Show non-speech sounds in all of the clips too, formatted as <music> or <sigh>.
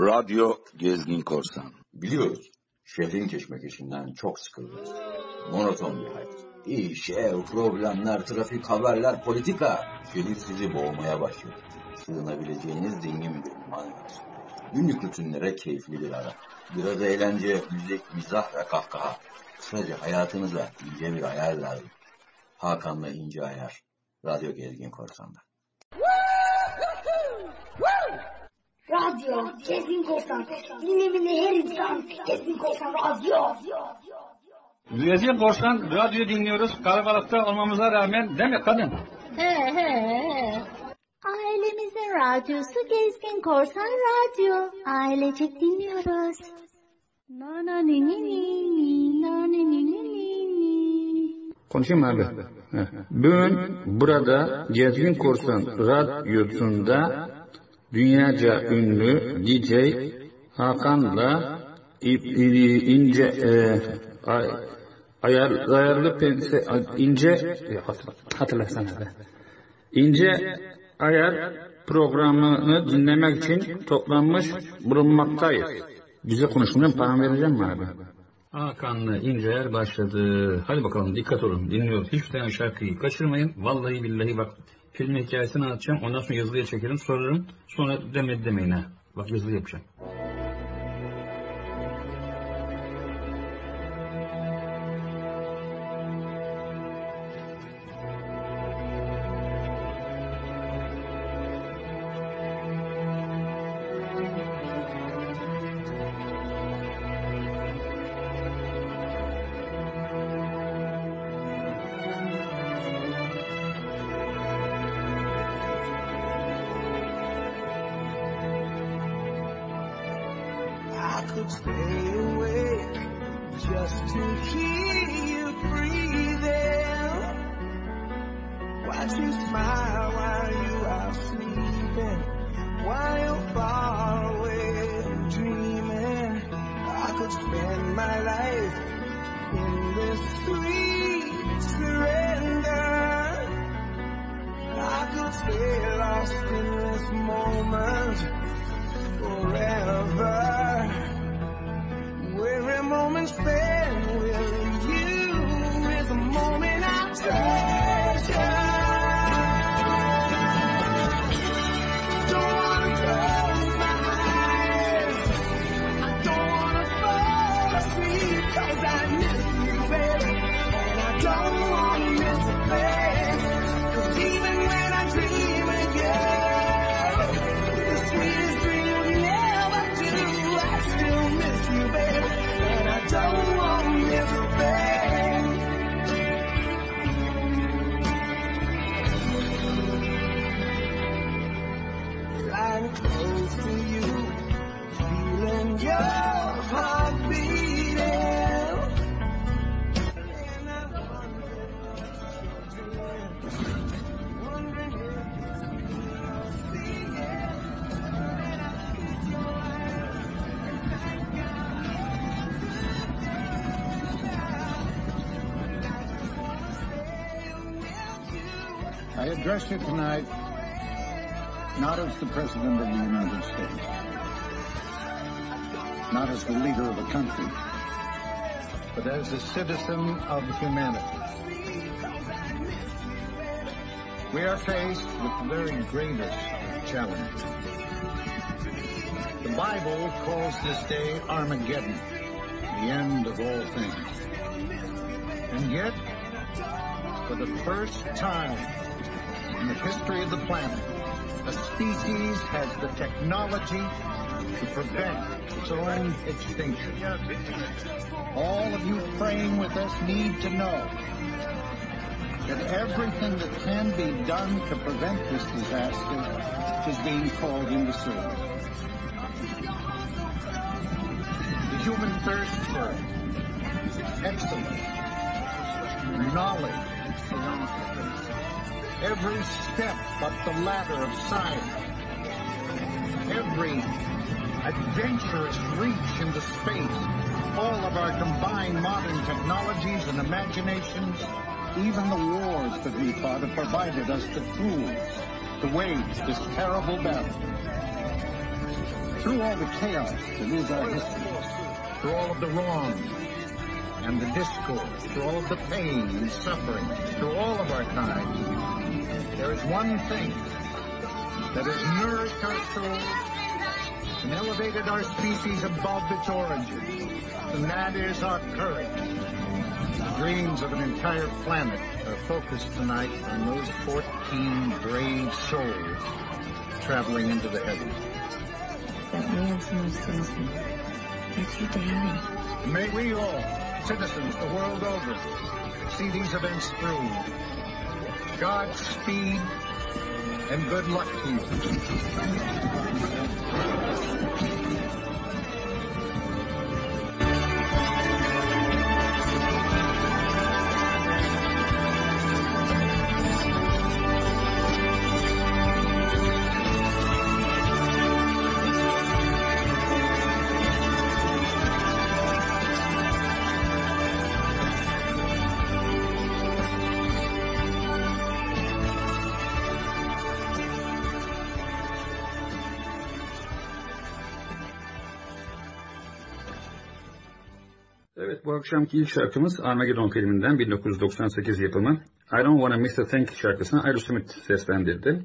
Radyo Gezgin Korsan. Biliyoruz. Şehrin keşmekeşinden çok sıkıldık. Monoton bir hayat. İş, ev, problemler, trafik, haberler, politika. Şehir sizi boğmaya başlıyor. Sığınabileceğiniz dingin bir var. Günlük rutinlere keyifli bir ara. Biraz eğlence, müzik, mizah ve kahkaha. Kısaca hayatınıza ince bir ayar lazım. Hakan'la ince ayar. Radyo Gezgin Korsan'da. Radyo, Gezgin Korsan. Dinlemeli her insan. Gezgin Korsan Radyo. Gezgin Korsan radyo dinliyoruz. Kalabalıkta olmamıza rağmen değil mi kadın? He he he. Ailemizin radyosu Gezgin Korsan Radyo. Ailecek dinliyoruz. Na na ni ni ni ni na ni ni ni ni ni. Konuşayım abi? Bugün burada Gezgin Korsan Radyosu'nda dünyaca ünlü DJ Hakan'la ince e, ay, ayar, ayarlı pense, ince hatır- hatırlasana be. İnce ayar programını dinlemek için toplanmış bulunmaktayız. Bize konuşmanın param vereceğim mi abi? Hakan'la İnceyer başladı. Hadi bakalım dikkat olun dinliyoruz. Hiçbir tane şarkıyı kaçırmayın. Vallahi billahi bak filmin hikayesini anlatacağım. Ondan sonra yazılıya çekerim sorarım. Sonra demedi demeyin ha. Bak yazılı yapacağım. I address you tonight not as the President of the United States, not as the leader of a country, but as a citizen of humanity. We are faced with the very greatest of challenges. The Bible calls this day Armageddon, the end of all things. And yet, for the first time in the history of the planet, a species has the technology to prevent its own extinction. All of you praying with us need to know that everything that can be done to prevent this disaster is being called into service. The human thirst for excellence, knowledge, every step up the ladder of science, every adventurous reach into space, all of our combined modern technologies and imaginations, even the wars that we fought have provided us the tools to wage this terrible battle. Through all the chaos that is our history, through all of the wrongs and the discord, through all of the pain and suffering, through all of our times, there is one thing that has nourished our souls and elevated our species above its origin, and that is our courage. The dreams of an entire planet are focused tonight on those 14 brave souls traveling into the heavens. That man's most innocent. That's your daddy. May we all, citizens the world over, see these events through. Godspeed and good luck to you. Akşamki ilk şarkımız Armageddon filminden 1998 yapımı I Don't Wanna Miss a Thing şarkısını Aerosmith seslendirdi.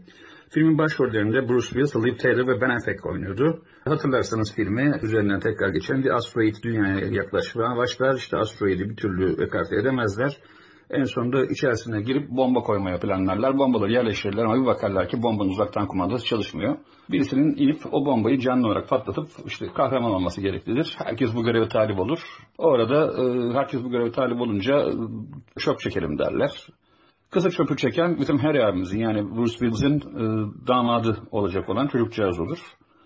Filmin başrollerinde Bruce Willis, Liv Taylor ve Ben Affleck oynuyordu. Hatırlarsanız filmi üzerinden tekrar geçen bir asteroid dünyaya yaklaşmaya başlar. İşte asteroidi bir türlü ekarte edemezler. En sonunda içerisine girip bomba koymaya planlarlar. Bombaları yerleştirirler ama bir bakarlar ki bombanın uzaktan kumandası çalışmıyor. Birisinin inip o bombayı canlı olarak patlatıp işte kahraman olması gereklidir. Herkes bu göreve talip olur. Orada e, herkes bu göreve talip olunca e, şok çekelim derler. Kısa çöpü çeken bizim her abimizin yani Bruce Willis'in e, damadı olacak olan çocukcağız olur.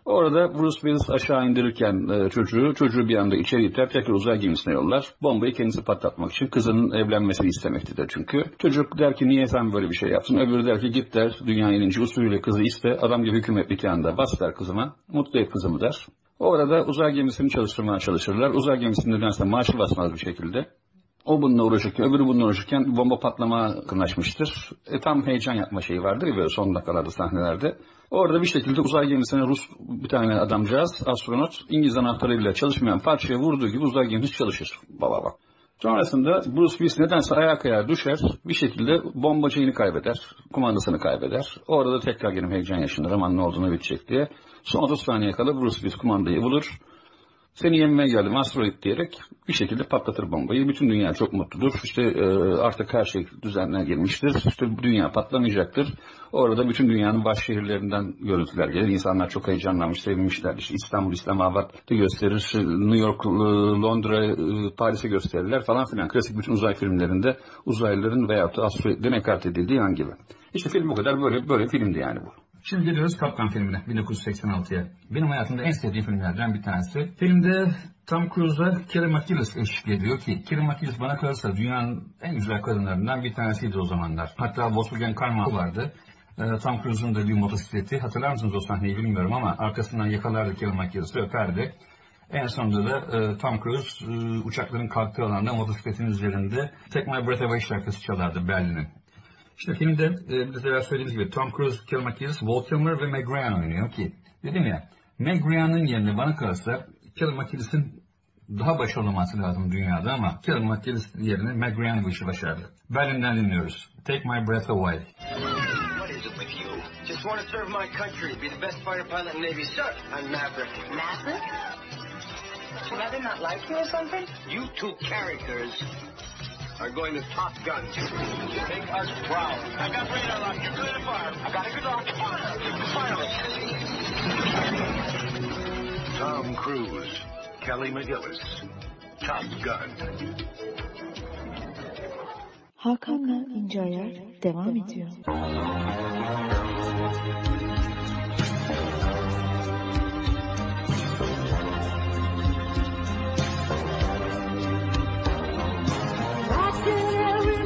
Orada Bruce Willis aşağı indirirken e, çocuğu, çocuğu bir anda içeri iter, tekrar uzay gemisine yollar. Bombayı kendisi patlatmak için kızının evlenmesini istemektedir çünkü. Çocuk der ki niye sen böyle bir şey yaptın? Öbürü der ki git der dünya ininci usulüyle kızı iste, adam gibi hükümet bir anda bas der kızıma, mutlu et kızımı der. Orada uzay gemisini çalıştırmaya çalışırlar. Uzay gemisinin nedense marşı basmaz bir şekilde. O bununla uğraşırken, öbürü bununla uğraşırken bomba patlama yakınlaşmıştır. E, tam heyecan yapma şeyi vardır ya son dakikalarda sahnelerde. Orada bir şekilde uzay gemisine Rus bir tane adamcağız, astronot, İngiliz anahtarıyla çalışmayan parçaya vurduğu gibi uzay gemisi çalışır. Baba bak. Sonrasında Bruce Willis nedense ayağa kayar düşer, bir şekilde bomba şeyini kaybeder, kumandasını kaybeder. Orada da tekrar gelip heyecan yaşanır aman ne olduğunu bitecek diye. Son 30 saniye kala Bruce Willis kumandayı bulur. Seni yenmeye geldim asteroid diyerek bir şekilde patlatır bombayı. Bütün dünya çok mutludur. İşte e, artık her şey düzenine girmiştir. İşte dünya patlamayacaktır. Orada bütün dünyanın baş şehirlerinden görüntüler gelir. İnsanlar çok heyecanlanmış, sevinmişler. İşte İstanbul, İslamabad'ı gösterir. New York, Londra, e, Paris'i gösterirler falan filan. Klasik bütün uzay filmlerinde uzaylıların veyahut da asteroidlerin ekart edildiği an gibi. İşte film bu kadar böyle böyle filmdi yani bu. Şimdi geliyoruz Kapkan filmine 1986'ya. Benim hayatımda en sevdiğim filmlerden bir tanesi. Filmde Tom Cruise'la Keira Knightley eşlik ediyor ki Keira Knightley bana kalırsa dünyanın en güzel kadınlarından bir tanesiydi o zamanlar. Hatta Volkswagen Karma vardı. Ee, Tom Cruise'un da bir motosikleti. Hatırlar mısınız o sahneyi bilmiyorum ama arkasından yakalardı Keira Knightley'i öperdi. En sonunda da e, Tom Cruise e, uçakların kalktığı alanda motosikletin üzerinde Take My Breath Away şarkısı çalardı Berlin'in. İşte filmde e, bir de söylediğimiz gibi Tom Cruise, Knightley, Val Kilmer ve Meg Ryan oynuyor ki dedim ya Meg Ryan'ın yerine bana kalırsa Keira Knightley'sin daha başarılı olması lazım dünyada ama Keira Knightley yerine Meg Ryan bu işi başardı. Berlin'den dinliyoruz. Take My Breath Away. What is it with you? Just want to serve my country, be the best fighter pilot in Navy. Sir, I'm Maverick. Maverick? Your mother not like you or something? You two characters are going to Top Gun. Make us proud. I got radar lock. You're clear to fire. I got a good lock. Fire. Fire. Tom Cruise, Kelly McGillis, Top Gun. Hakan'la İnce Ayar devam ediyor. Did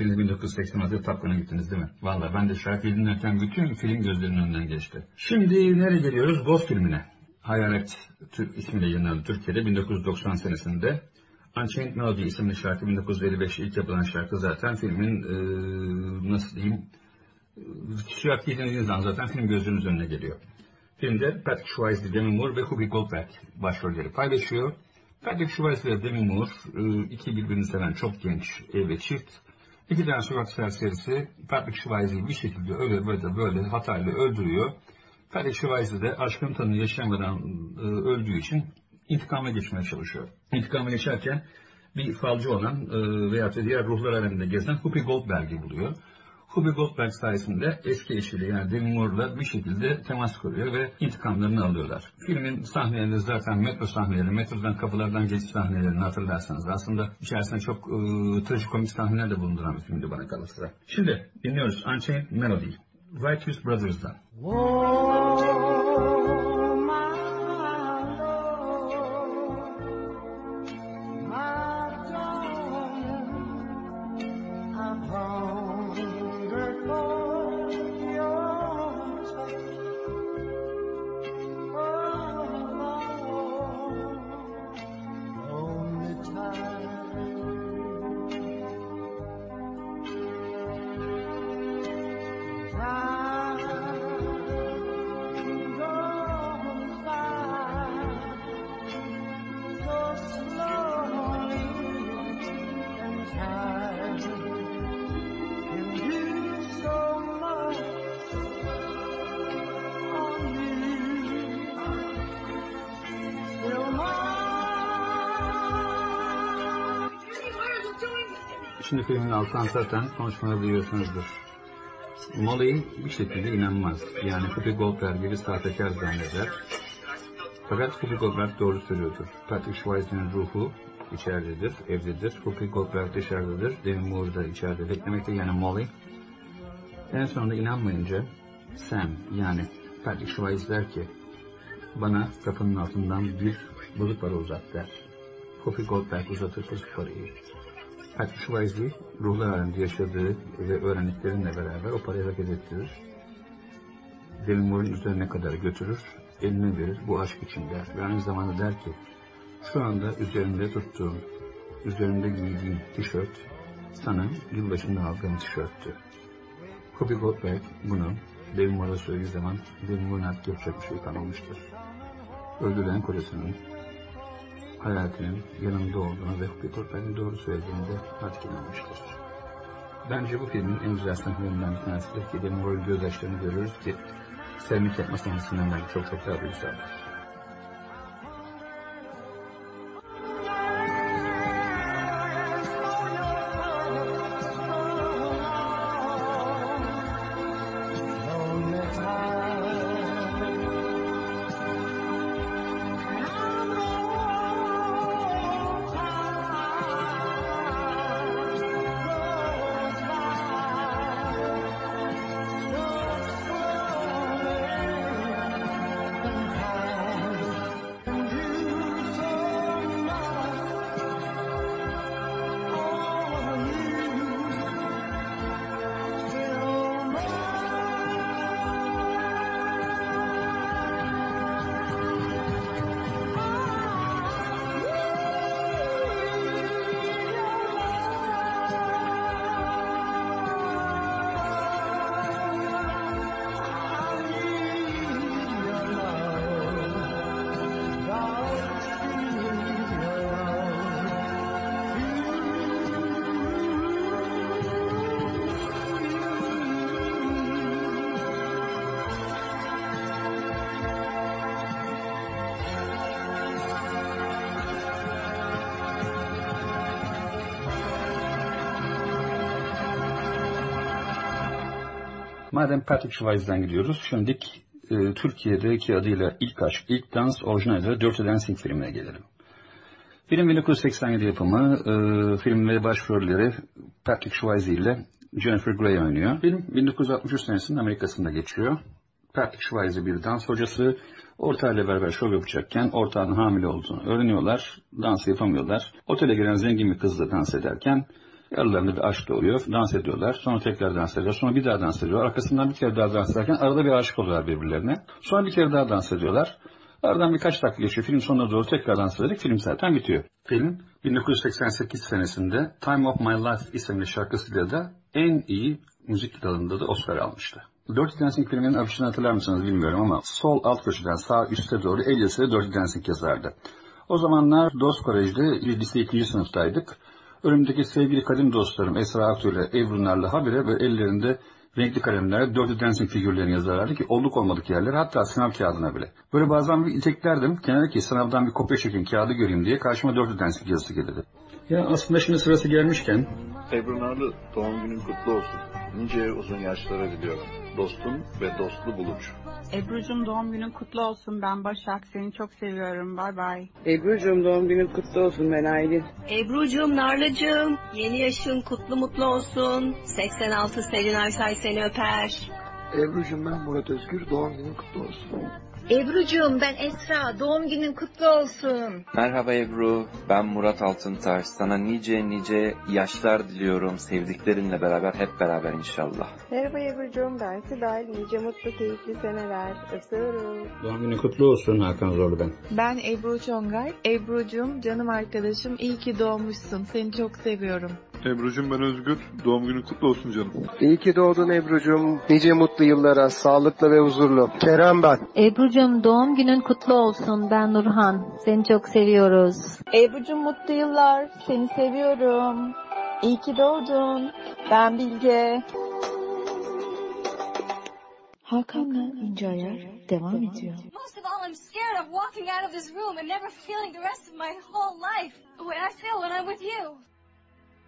hepiniz 1986 Top Gun'a gittiniz değil mi? Valla ben de şarkıyı dinlerken bütün film gözlerimin önünden geçti. Şimdi nereye geliyoruz? Ghost filmine. Hayalet Türk ismiyle yayınlandı Türkiye'de 1990 senesinde. Unchained Melody isimli şarkı 1955 ilk yapılan şarkı zaten filmin eee, nasıl diyeyim e, şarkıyı dinlediğiniz zaman zaten film gözleriniz önüne geliyor. Filmde Patrick Swayze, Demi Moore ve Whoopi Goldberg başrolleri paylaşıyor. Patrick Swayze ve Demi Moore e, iki birbirini seven çok genç evli çift. İki tane sokak serserisi Patrick Swayze'yi bir şekilde öyle böyle böyle hatayla öldürüyor. Patrick Swayze de aşkın tanını yaşayamadan e, öldüğü için intikama geçmeye çalışıyor. İntikama geçerken bir falcı olan e, veyahut da diğer ruhlar aleminde gezen Whoopi Goldberg'i buluyor. Whoopi Goldberg sayesinde eski eşiyle yani Demi Moore'la bir şekilde temas kuruyor ve intikamlarını alıyorlar. Filmin sahneleri zaten metro sahneleri, metrodan kapılardan geçiş sahnelerini hatırlarsanız aslında içerisinde çok e, trajikomik sahneler de bulunduran bir filmdi bana kalırsa. Şimdi dinliyoruz Unchained Melody. Righteous Brothers'dan. Şimdi altından zaten konuşmaları duyuyorsunuzdur. Molly bir şekilde inanmaz. Yani Whoopi Goldberg gibi sahtekar zanneder. Fakat Whoopi Goldberg doğru söylüyordur. Patrick Swayze'nin ruhu içeridedir, evdedir. Whoopi Goldberg dışarıdadır. Demi Moore da içeride beklemekte yani Molly. En sonunda inanmayınca Sam yani Patrick Swayze der ki bana kapının altından bir bozuk para uzat der. Whoopi Goldberg uzatır bozuk parayı. Patrick Swayze ruhlar aleminde yaşadığı ve öğrendiklerinle beraber o parayı hareket ettirir. Demi Moore'un üzerine kadar götürür, eline verir bu aşk için der. Ve aynı zamanda der ki şu anda üzerinde tuttuğum, üzerinde giydiğim tişört sana yılbaşında aldığım tişörttü. Whoopi Goldberg bunu Demi Moore'a söylediği zaman Demi Moore'un artık yapacak bir şey kalmamıştır. Öldürülen kocasının hayatının yanında olduğunu ve Whoopi Goldberg'in doğru söylediğinde artık inanmıştır. Bence bu filmin en güzel sahnelerinden bir tanesidir ki Demi Moore'un gözyaşlarını görürüz ki sevmek yapma sahnesinden çok çok daha duygusaldır. Madem Patrick Swayze'den gidiyoruz, şimdi e, Türkiye'deki adıyla İlk Aşk, İlk Dans orijinali Dirty Dancing filmine gelelim. Film 1987 yapımı, e, filmde başrolleri Patrick Swayze ile Jennifer Grey oynuyor. Film 1963 senesinin Amerika'sında geçiyor. Patrick Swayze bir dans hocası, ortağıyla beraber şov yapacakken ortağının hamile olduğunu öğreniyorlar, dans yapamıyorlar. Otele gelen zengin bir kızla dans ederken Aralarında bir aşk doğuyor. Dans ediyorlar. Sonra tekrar dans ediyorlar. Sonra bir daha dans ediyorlar. Arkasından bir kere daha dans ederken arada bir aşık oluyorlar birbirlerine. Sonra bir kere daha dans ediyorlar. Aradan birkaç dakika geçiyor. Film sonuna doğru tekrar dans ederek film zaten bitiyor. Film 1988 senesinde Time of My Life isimli şarkısıyla da en iyi müzik dalında da Oscar almıştı. Dirty Dancing filminin afişini hatırlar mısınız bilmiyorum ama sol alt köşeden sağ üstte doğru el yazısıyla Dirty Dancing yazardı. O zamanlar Dost Kolej'de lise 2. sınıftaydık. Önümdeki sevgili kadim dostlarım Esra Aktu ile Ebru'nlarla habire ve ellerinde renkli kalemlerle Dirty Dancing figürlerini yazarlardı ki olduk olmadık yerler hatta sınav kağıdına bile. Böyle bazen bir iteklerdim kenara ki sınavdan bir kopya çekin kağıdı göreyim diye karşıma Dirty Dancing yazısı gelirdi. Ya aslında şimdi sırası gelmişken Ebru Narlı doğum günün kutlu olsun. Nice uzun yaşlara diliyorum. Dostun ve dostlu bulucu. Ebru'cum doğum günün kutlu olsun. Ben Başak. Seni çok seviyorum. Bay bay. Ebru'cum doğum günün kutlu olsun. Ben Aylin. Ebru'cum, Narlı'cım yeni yaşın kutlu mutlu olsun. 86 Selin Aysay seni öper. Ebru'cum ben Murat Özgür. Doğum günün kutlu olsun. Ebru'cum ben Esra. Doğum günün kutlu olsun. Merhaba Ebru. Ben Murat Altıntaş. Sana nice nice yaşlar diliyorum. Sevdiklerinle beraber hep beraber inşallah. Merhaba Ebru'cum. Ben Sibel. Nice mutlu keyifli seneler. Öpüyorum. Doğum günün kutlu olsun Hakan Zorlu ben. Ben Ebru Çongay. Ebru'cum canım arkadaşım iyi ki doğmuşsun. Seni çok seviyorum. Ebru'cum ben Özgür. Doğum günün kutlu olsun canım. İyi ki doğdun Ebru'cum. Nice mutlu yıllara, sağlıklı ve huzurlu. Kerem ben. Ebru'cum doğum günün kutlu olsun. Ben Nurhan. Seni çok seviyoruz. Ebru'cum mutlu yıllar. Seni seviyorum. İyi ki doğdun. Ben Bilge. Hakan'la İnce Ayar devam ediyor. Most of all, I'm scared of walking out of this room and never feeling the rest of my whole life the way I feel when I'm with you.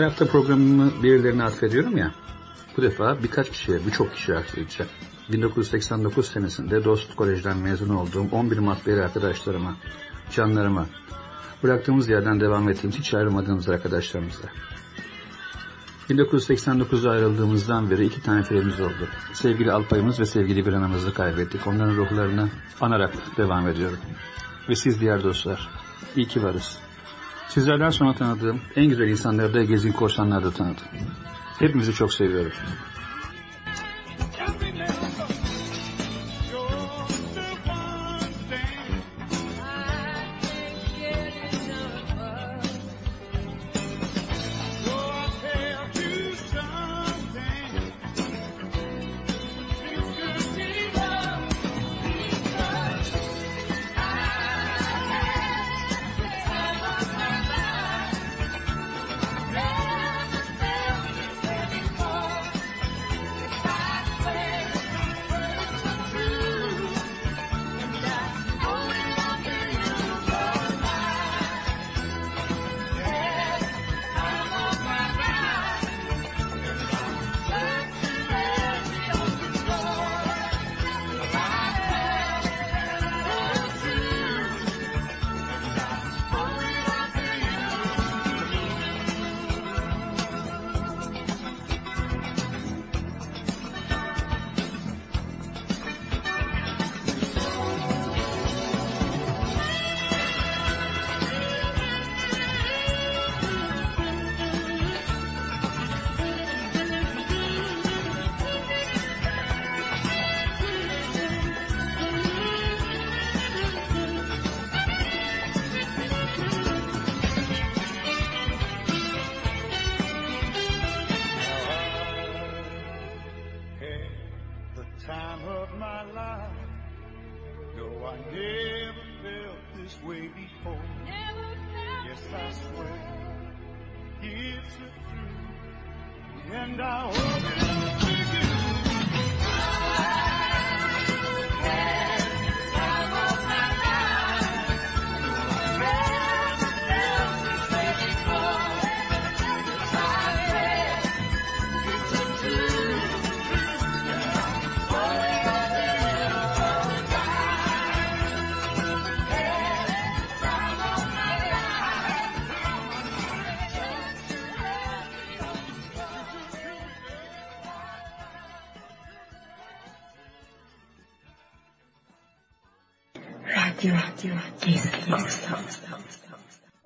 Her hafta programımı birilerine atfediyorum ya. Bu defa birkaç kişiye, birçok kişiye atfedeceğim. 1989 senesinde Dost Kolej'den mezun olduğum 11 matbairi arkadaşlarıma, canlarıma, bıraktığımız yerden devam ettiğimiz hiç ayrılmadığımız arkadaşlarımıza. 1989'da ayrıldığımızdan beri iki tane filmimiz oldu. Sevgili Alpay'ımız ve sevgili bir anamızı kaybettik. Onların ruhlarını anarak devam ediyorum. Ve siz diğer dostlar, iyi ki varız. Sizlerden sonra tanıdığım en güzel insanları da Gezgin Korsanlar'da tanıdım. Hepinizi çok seviyorum.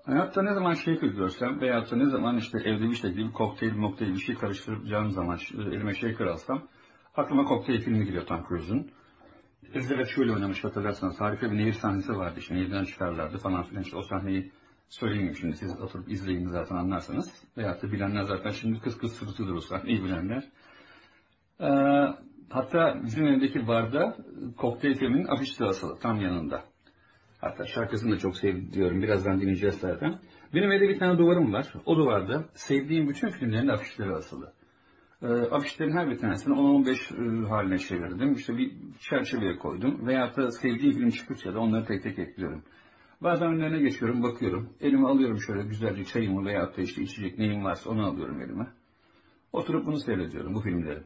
Hayatta ne zaman şey görsem veyahut da ne zaman işte evde bir şekilde bir kokteyl mokteyl bir şey karıştıracağım zaman elime shaker alsam aklıma kokteyl filmi geliyor Tom Cruise'un. Elizabeth şöyle oynamış hatırlarsanız harika bir nehir sahnesi vardı işte nehirden çıkarlardı falan filan işte o sahneyi söyleyeyim şimdi siz oturup izleyin zaten anlarsanız. Veyahut da bilenler zaten şimdi kıs kıs sırıtılır o sahneyi bilenler. Ee, hatta bizim evdeki barda kokteyl filminin afişi de asılı tam yanında. Hatta şarkısını da çok seviyorum. Birazdan dinleyeceğiz zaten. Benim evde bir tane duvarım var. O duvarda sevdiğim bütün filmlerin afişleri asılı. E, afişlerin her bir tanesini 10-15 e, haline çevirdim. İşte bir çerçeveye koydum. Veyahut da sevdiğim film çıktıkça da onları tek tek ekliyorum. Bazen önlerine geçiyorum, bakıyorum. Elime alıyorum şöyle güzelce çayımı veyahut da işte içecek neyim varsa onu alıyorum elime. Oturup bunu seyrediyorum, bu filmleri.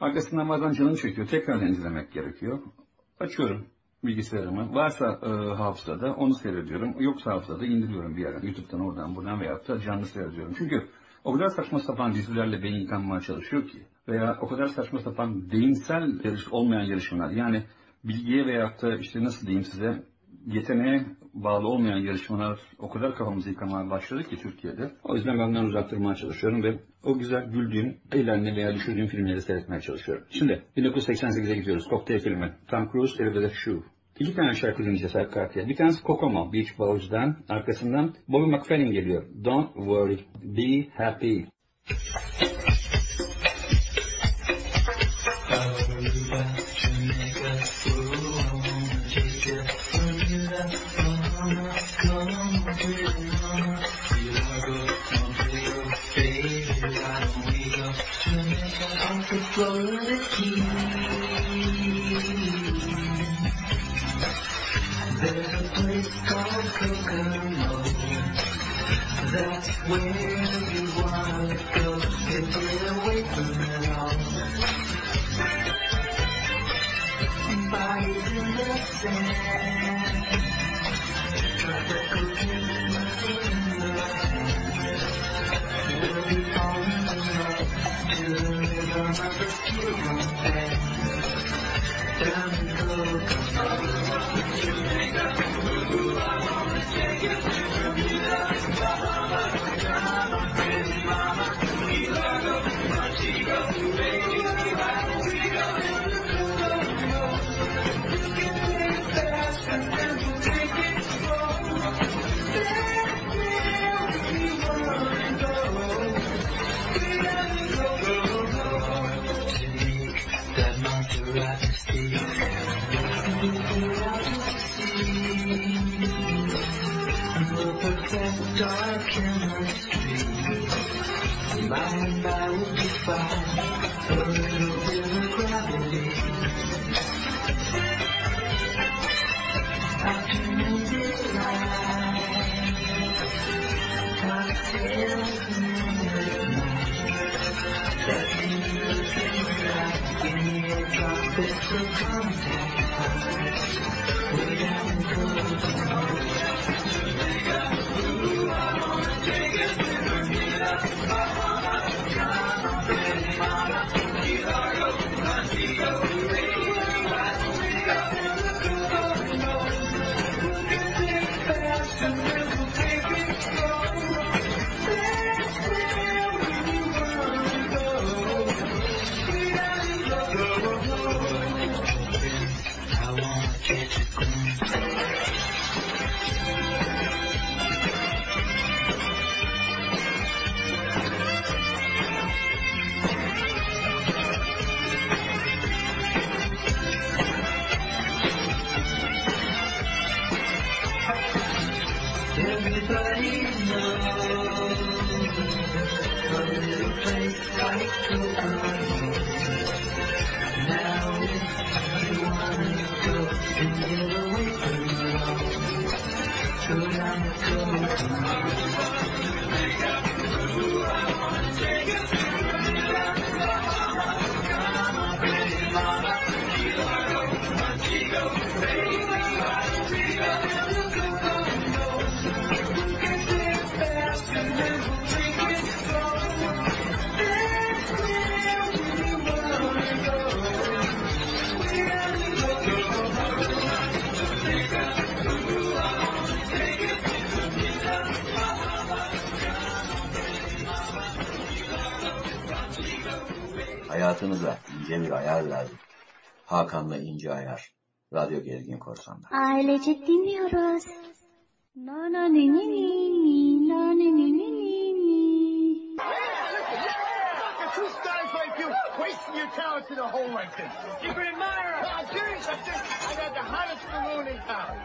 Arkasından bazen canım çekiyor, tekrar izlemek gerekiyor. Açıyorum bilgisayarımı. Varsa e, hafızada onu seyrediyorum. Yoksa hafızada indiriyorum bir yerden. YouTube'dan oradan buradan veyahut da canlı seyrediyorum. Çünkü o kadar saçma sapan dizilerle beyin yıkanmaya çalışıyor ki. Veya o kadar saçma sapan beyinsel yarış olmayan yarışmalar. Yani bilgiye veyahut da işte nasıl diyeyim size yeteneğe bağlı olmayan yarışmalar o kadar kafamızı yıkamaya başladı ki Türkiye'de. O yüzden ben bundan uzak durmaya çalışıyorum ve o güzel güldüğüm, eğlendiğim veya düşürdüğüm filmleri seyretmeye çalışıyorum. Şimdi 1988'e gidiyoruz. Cocktail filmi. Tom Cruise, Elizabeth Shue. İki tane şarkı dinleyeceğiz arka arkaya. Bir tanesi Kokomo, Beach Boys'dan. Arkasından Bobby McFerrin geliyor. Don't worry, be happy. Where you wanna go get away from it all. In the sand. In the. We'll be falling in love to the of the Korsan'da. Ailecek dinliyoruz. Na na ni ni ni ni na ni ni ni ni ni. Two stars like you wasting your talents in a hole like this. Secret admirer. I'm serious. I'm serious. I got the hottest balloon in town.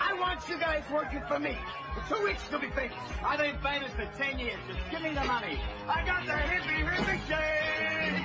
I want you guys working for me. For two weeks you'll be famous. I've been famous for 10 years. Just give me the money. I got the hippie hippie shake.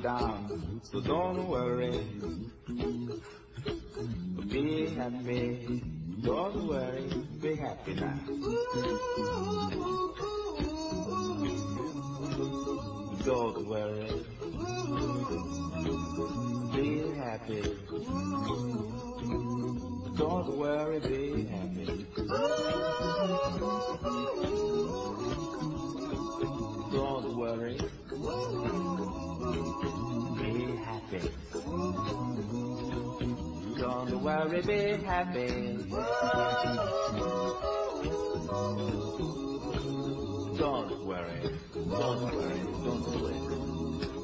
Down. So don't worry. Be happy. Don't worry. Be happy now. Don't worry. Be happy. Don't worry, be happy. Don't worry. Be happy. Don't worry, be happy. Don't worry. Don't worry. Don't worry.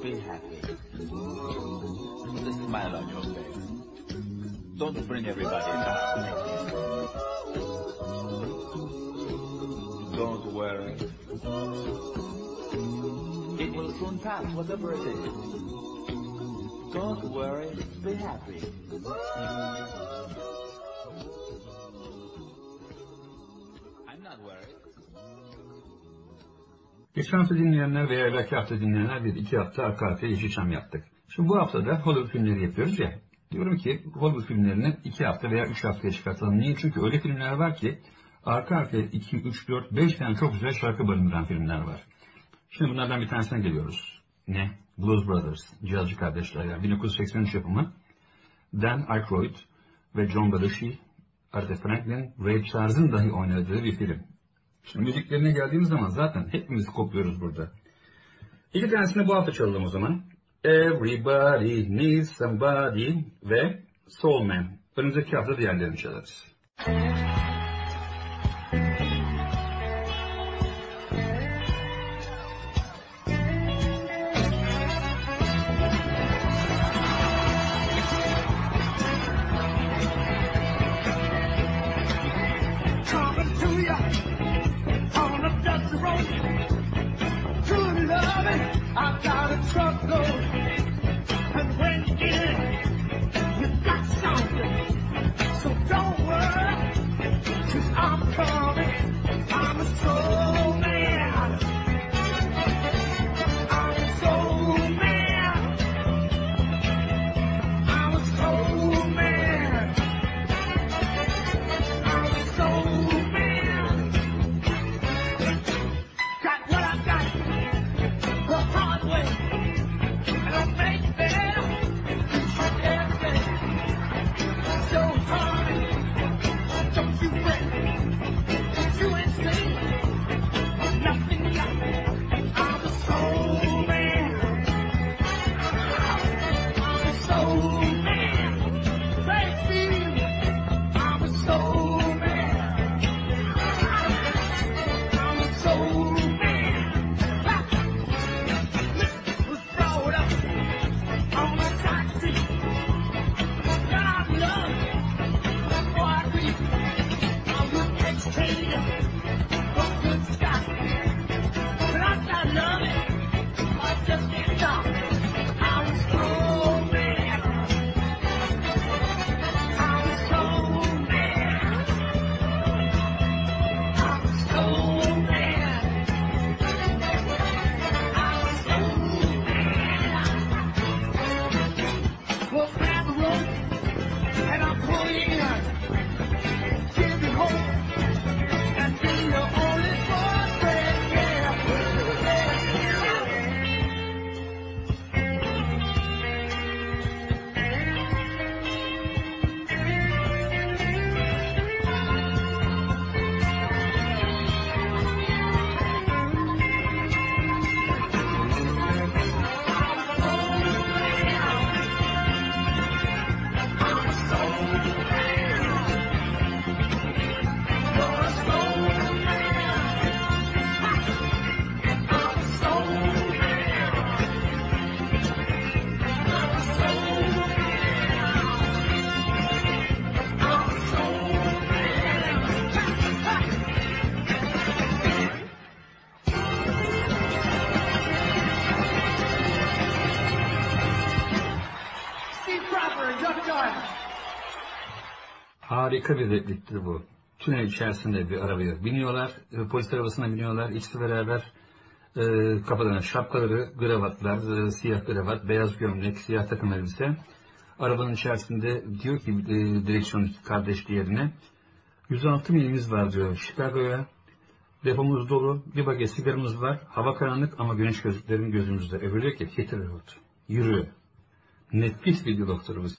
Be happy. Put a smile on your face. Don't bring everybody down. Don't worry. It will soon pass, whatever it is. Don't worry, be happy. I'm not worried. Geçen hafta dinleyenler veya belki hafta dinleyenler bir iki hafta arka arkaya Yeşilçam yaptık. Şimdi bu hafta da Hollywood filmleri yapıyoruz ya. Diyorum ki Hollywood filmlerini iki hafta veya üç haftaya çıkartalım. Niye? Çünkü öyle filmler var ki arka arkaya 2, 3, 4, 5 tane çok güzel şarkı barındıran filmler var. Şimdi bunlardan bir tanesine geliyoruz. Ne? Blues Brothers, cihazcı kardeşler yani 1983 yapımı. Dan Aykroyd ve John Belushi, Aretha Franklin, Ray Charles'ın dahi oynadığı bir film. Şimdi müziklerine geldiğimiz zaman zaten hepimiz kopluyoruz burada. İki tanesini bu hafta çalalım o zaman. Everybody needs somebody ve Soul Man. Önümüzdeki hafta diğerlerini çalarız. Harika bir repliktir bu. Tünel içerisinde bir arabaya biniyorlar, e, polis arabasına biniyorlar, ikisi beraber e, kafalarına şapkaları, kravatlar, e, siyah kravat, beyaz gömlek, siyah takım elbise. Arabanın içerisinde diyor ki e, direksiyon kardeşliğine 106 milimiz var diyor Chicago'ya. Depomuz dolu, bir baget sigaramız var, hava karanlık ama güneş gözlüklerim gözümüzde. Öbürü diyor ki road, yürü. Nefis bir doktorumuz.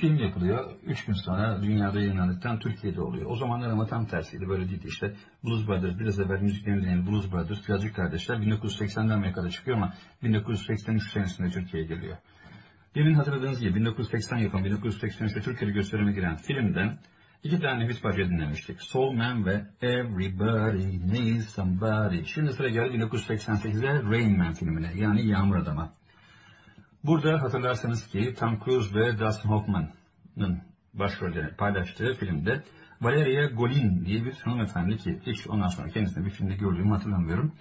Film yapılıyor, üç gün sonra dünyada yayınlandıktan Türkiye'de oluyor. O zamanlar ama tam tersiydi, böyle değildi işte. Blues Brothers, biraz evvel müziklerini dinleyen Blues Brothers, Yazık Kardeşler 1980'den Amerika'da çıkıyor ama 1983 senesinde Türkiye'ye geliyor. Demin hatırladığınız gibi 1980 yapım, 1983'te Türkiye'de gösterime giren filmden iki tane nefis parça dinlemiştik. Soul Man ve Everybody Needs Somebody. Şimdi sıra geldi 1988'de Rain Man filmine, yani Yağmur Adama. Burada hatırlarsanız ki Tom Cruise ve Dustin Hoffman'ın başrollerini paylaştığı filmde Valeria Golin diye bir hanımefendi ki hiç ondan sonra kendisini bir filmde gördüğümü hatırlamıyorum.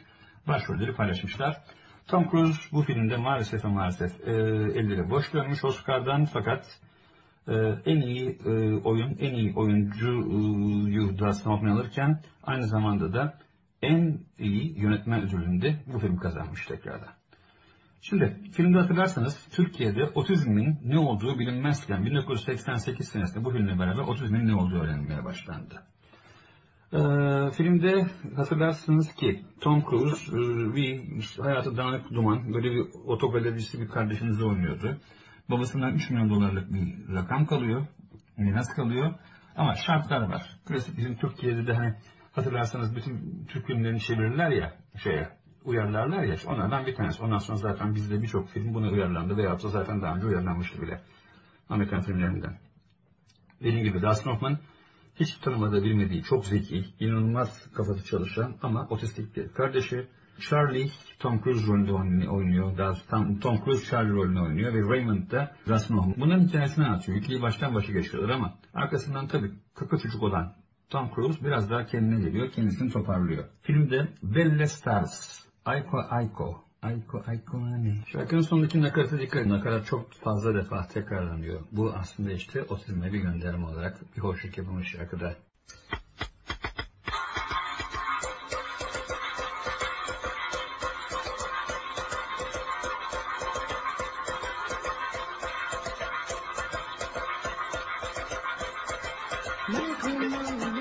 Başrolleri paylaşmışlar. Tom Cruise bu filmde maalesef maalesef e, elleri boş dönmüş Oscar'dan fakat e, en iyi e, oyun, en iyi oyuncuyu Dustin Hoffman alırken aynı zamanda da en iyi yönetmen ödülünde bu film kazanmış tekrardan. Şimdi filmde hatırlarsanız Türkiye'de otizmin ne olduğu bilinmezken 1988 senesinde bu filmle beraber otizmin ne olduğu öğrenilmeye başlandı. Ee, filmde hatırlarsınız ki Tom Cruise e, bir hayatı dağınık duman böyle bir otogalericisi bir kardeşinizi oynuyordu. Babasından 3 milyon dolarlık bir rakam kalıyor, miras kalıyor ama şartlar var. Klasik bizim Türkiye'de de hani hatırlarsanız bütün Türk filmlerini çevirirler ya şeye uyarlarlar ya onlardan bir tanesi. Ondan sonra zaten bizde birçok film buna uyarlandı veya da zaten daha önce uyarlanmıştı bile. Amerikan filmlerinden. Dediğim gibi Dustin Hoffman hiç tanımadığı bilmediği çok zeki, inanılmaz kafası çalışan ama otistik bir kardeşi. Charlie Tom Cruise rolünde oynuyor. Tom, Tom Cruise Charlie rolünü oynuyor ve Raymond da Dustin Hoffman. Bunların hikayesini anlatıyor. Hikayeyi baştan başa geçiyorlar ama arkasından tabii kaka çocuk olan Tom Cruise biraz daha kendine geliyor, kendisini toparlıyor. Filmde Belle Stars Ayko Ayko. Ayko Ayko Aykomani. Şarkının sonundaki nakarata dikkat edin. Nakarat çok fazla defa tekrarlanıyor. Bu aslında işte o otizme bir gönderme olarak bir hoşluk yapılmış şarkıda. Make me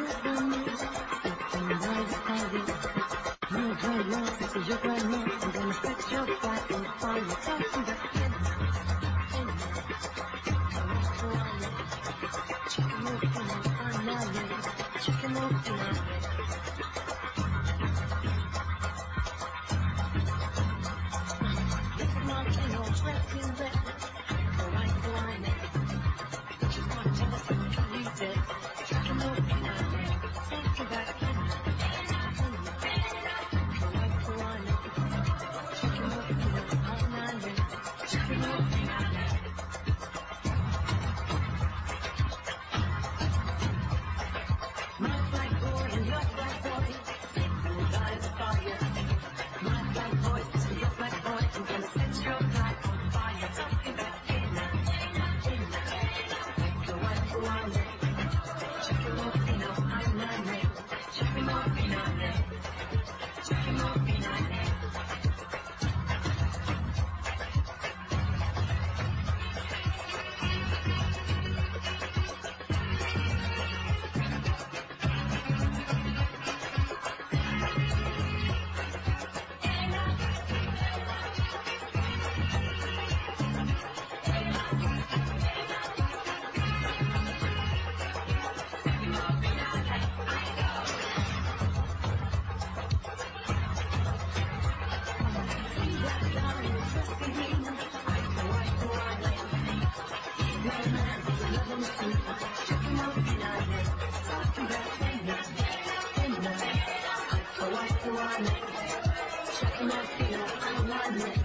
Check my feel. I'm one.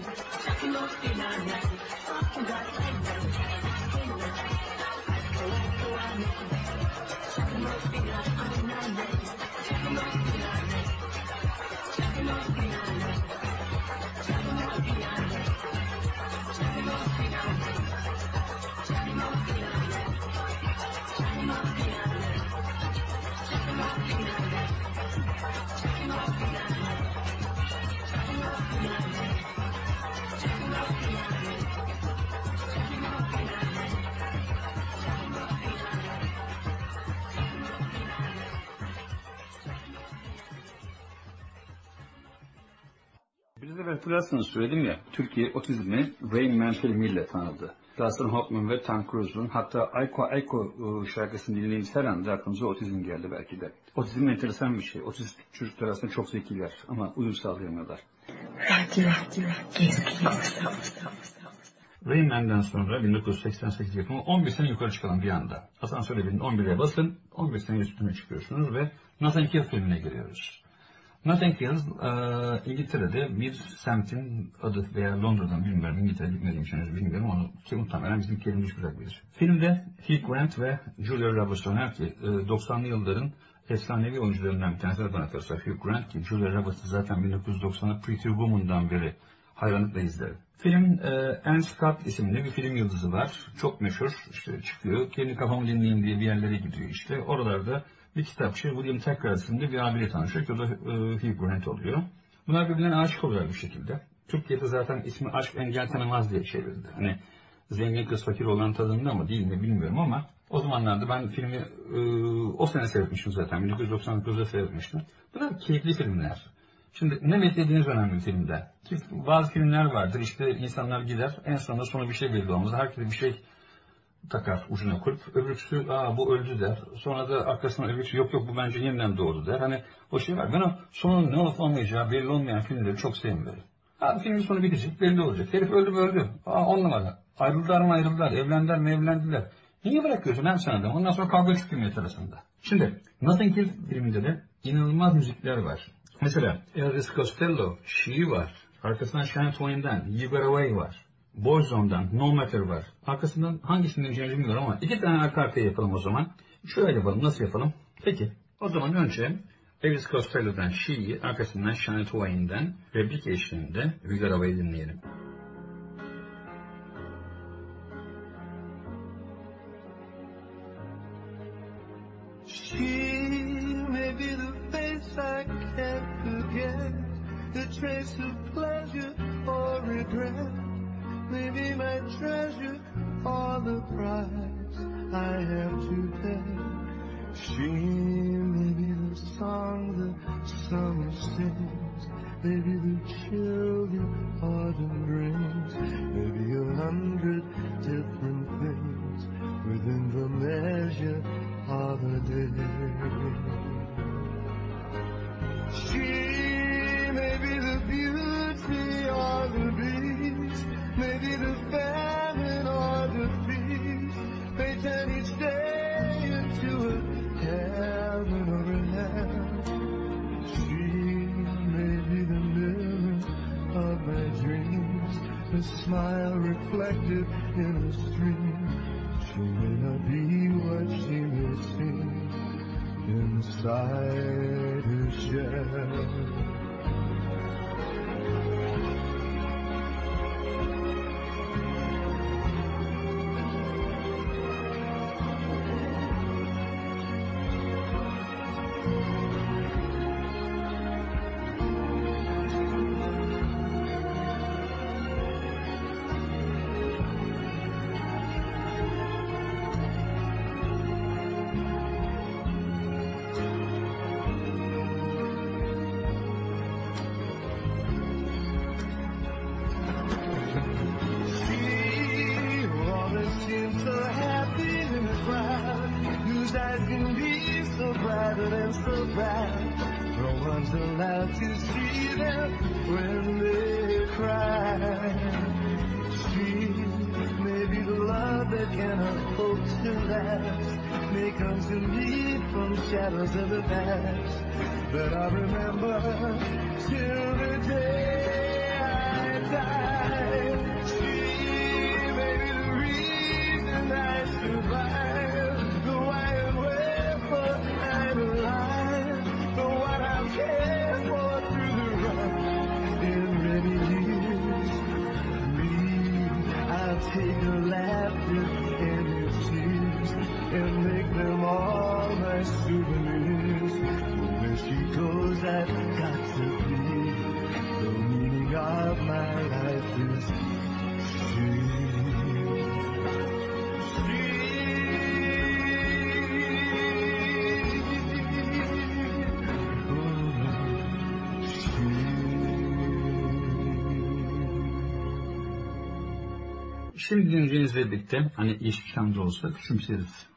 Hatırlarsanız söyledim ya, Türkiye otizmi Rain Man filmiyle tanıdı. Dustin Hoffman ve Tom Cruise'un hatta Ayko Ayko e, şarkısını dinlediğimiz her anda aklımıza otizm geldi belki de. Otizm enteresan bir şey. Otistik çocuklar aslında çok zekiler ama uyum sağlayamıyorlar. Radyo, radyo, gezgin Rain Man'den sonra 1988 yapımı 11 sene yukarı çıkalım bir anda. Asansöre binin 11'e basın, 11 sene üstüne çıkıyorsunuz ve Nothing Hill filmine giriyoruz. Notting Hill, e, İngiltere'de bir semtin adı veya Londra'dan bilmiyorum, İngiltere'ye gitmediğim için henüz bilmiyorum onu ki muhtemelen bizim kelimiz güzel bilir. Filmde Hugh Grant ve Julia Roberts oynar ki e, 90'lı yılların efsanevi oyuncularından bir tanesi bana kalırsa Hugh Grant ki Julia Roberts'ı zaten 1990'da Pretty Woman'dan beri hayranlıkla izlerim. Film e, Anne Scott isimli bir film yıldızı var. Çok meşhur. İşte çıkıyor. Kendi kafamı dinleyeyim diye bir yerlere gidiyor işte. Oralarda bir kitapçı William Tucker isimli bir abiyle tanışıyor ki o da e, Hugh Grant oluyor. Bunlar birbirlerine aşık oluyorlar bir şekilde. Türkiye'de zaten ismi aşk engel tanımaz diye çevrildi. Hani zengin kız fakir olan tadında mı değil mi bilmiyorum ama o zamanlarda ben filmi e, o sene seyretmiştim zaten. 1999'da seyretmiştim. Bunlar keyifli filmler. Şimdi ne beklediğiniz önemli filmde. Bazı filmler vardır işte insanlar gider en sonunda sonu bir şey belli olmaz. Herkes bir şey takar ucuna kulp. Öbürküsü aa bu öldü der. Sonra da arkasından öbürküsü yok yok bu bence yeniden doğdu der. Hani o şey var. Ben o sonun ne olup olmayacağı belli olmayan filmleri çok sevmiyorum. Abi filmin sonu bitecek belli olacak. Herif öldü mü öldü. Aa on. Ayrıldılar mı ayrıldılar. Evlendiler mi evlendiler. Niye bırakıyorsun hem sen de? Ondan sonra kavga çıkıyor millet arasında. Şimdi Nothing Hill filminde de inanılmaz müzikler var. Mesela Elvis Costello, She var. Arkasından Shania Twain'den You Got Away var. Boyzone'dan No Matter var. Arkasından hangisini dinleyeceğimi bilmiyorum ama iki tane arka arkaya yapalım o zaman. Şöyle yapalım. Nasıl yapalım? Peki. O zaman önce Elvis Costello'dan She'yi arkasından Shania Twain'den replik eşliğinde Got Away'i dinleyelim. She may be the face I can't forget, the trace of pleasure or regret, maybe my treasure or the price I have to pay. She may be the song the summer sings, maybe the chill the autumn brings, maybe a hundred different things within the measure of a day. She maybe the famine or the feast. They turn each day into a heaven or a hell. She may be the mirror of my dreams, the smile reflected in a stream. She may not be what she may seem inside her shell. 何? Şimdi dinleyeceğinizle birlikte hani Yeşilçam'da olsa küçümseriz.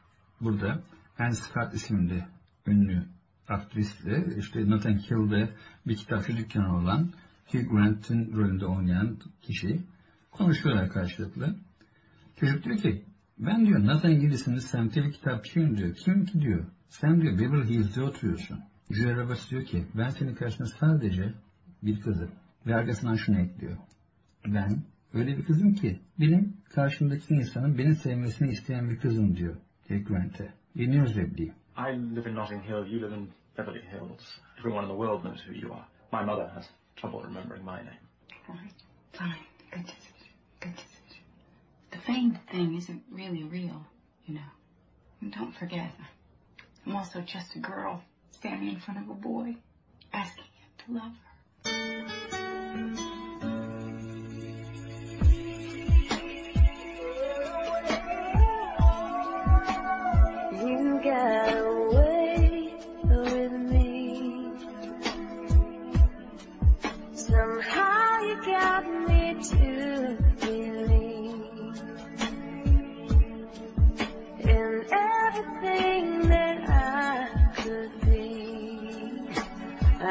Burada Anne Scott isimli ünlü aktrisle işte Nathan Hill'de bir kitapçı dükkanı olan Hugh Grant'in rolünde oynayan kişi konuşuyorlar karşılıklı. Çocuk diyor ki ben diyor Nathan Hill'isiniz semtte bir kitapçıyım diyor. Kim ki diyor. Sen diyor Beverly Hills'de oturuyorsun. Julia Roberts diyor ki ben senin karşında sadece bir kızım. Ve arkasından şunu ekliyor. Ben öyle bir kızım ki benim karşımdaki insanın beni sevmesini isteyen bir kızım diyor. Hugh Grant'e. Dinliyoruz repliği. I live in Notting Hill, you live in Beverly Hills. Everyone in the world knows who you are. My mother has trouble remembering my name. Fine, fine. Kaçısın, kaçısın. The fame thing isn't really real, you know. And don't forget, I'm also just a girl standing in front of a boy, asking him to love her.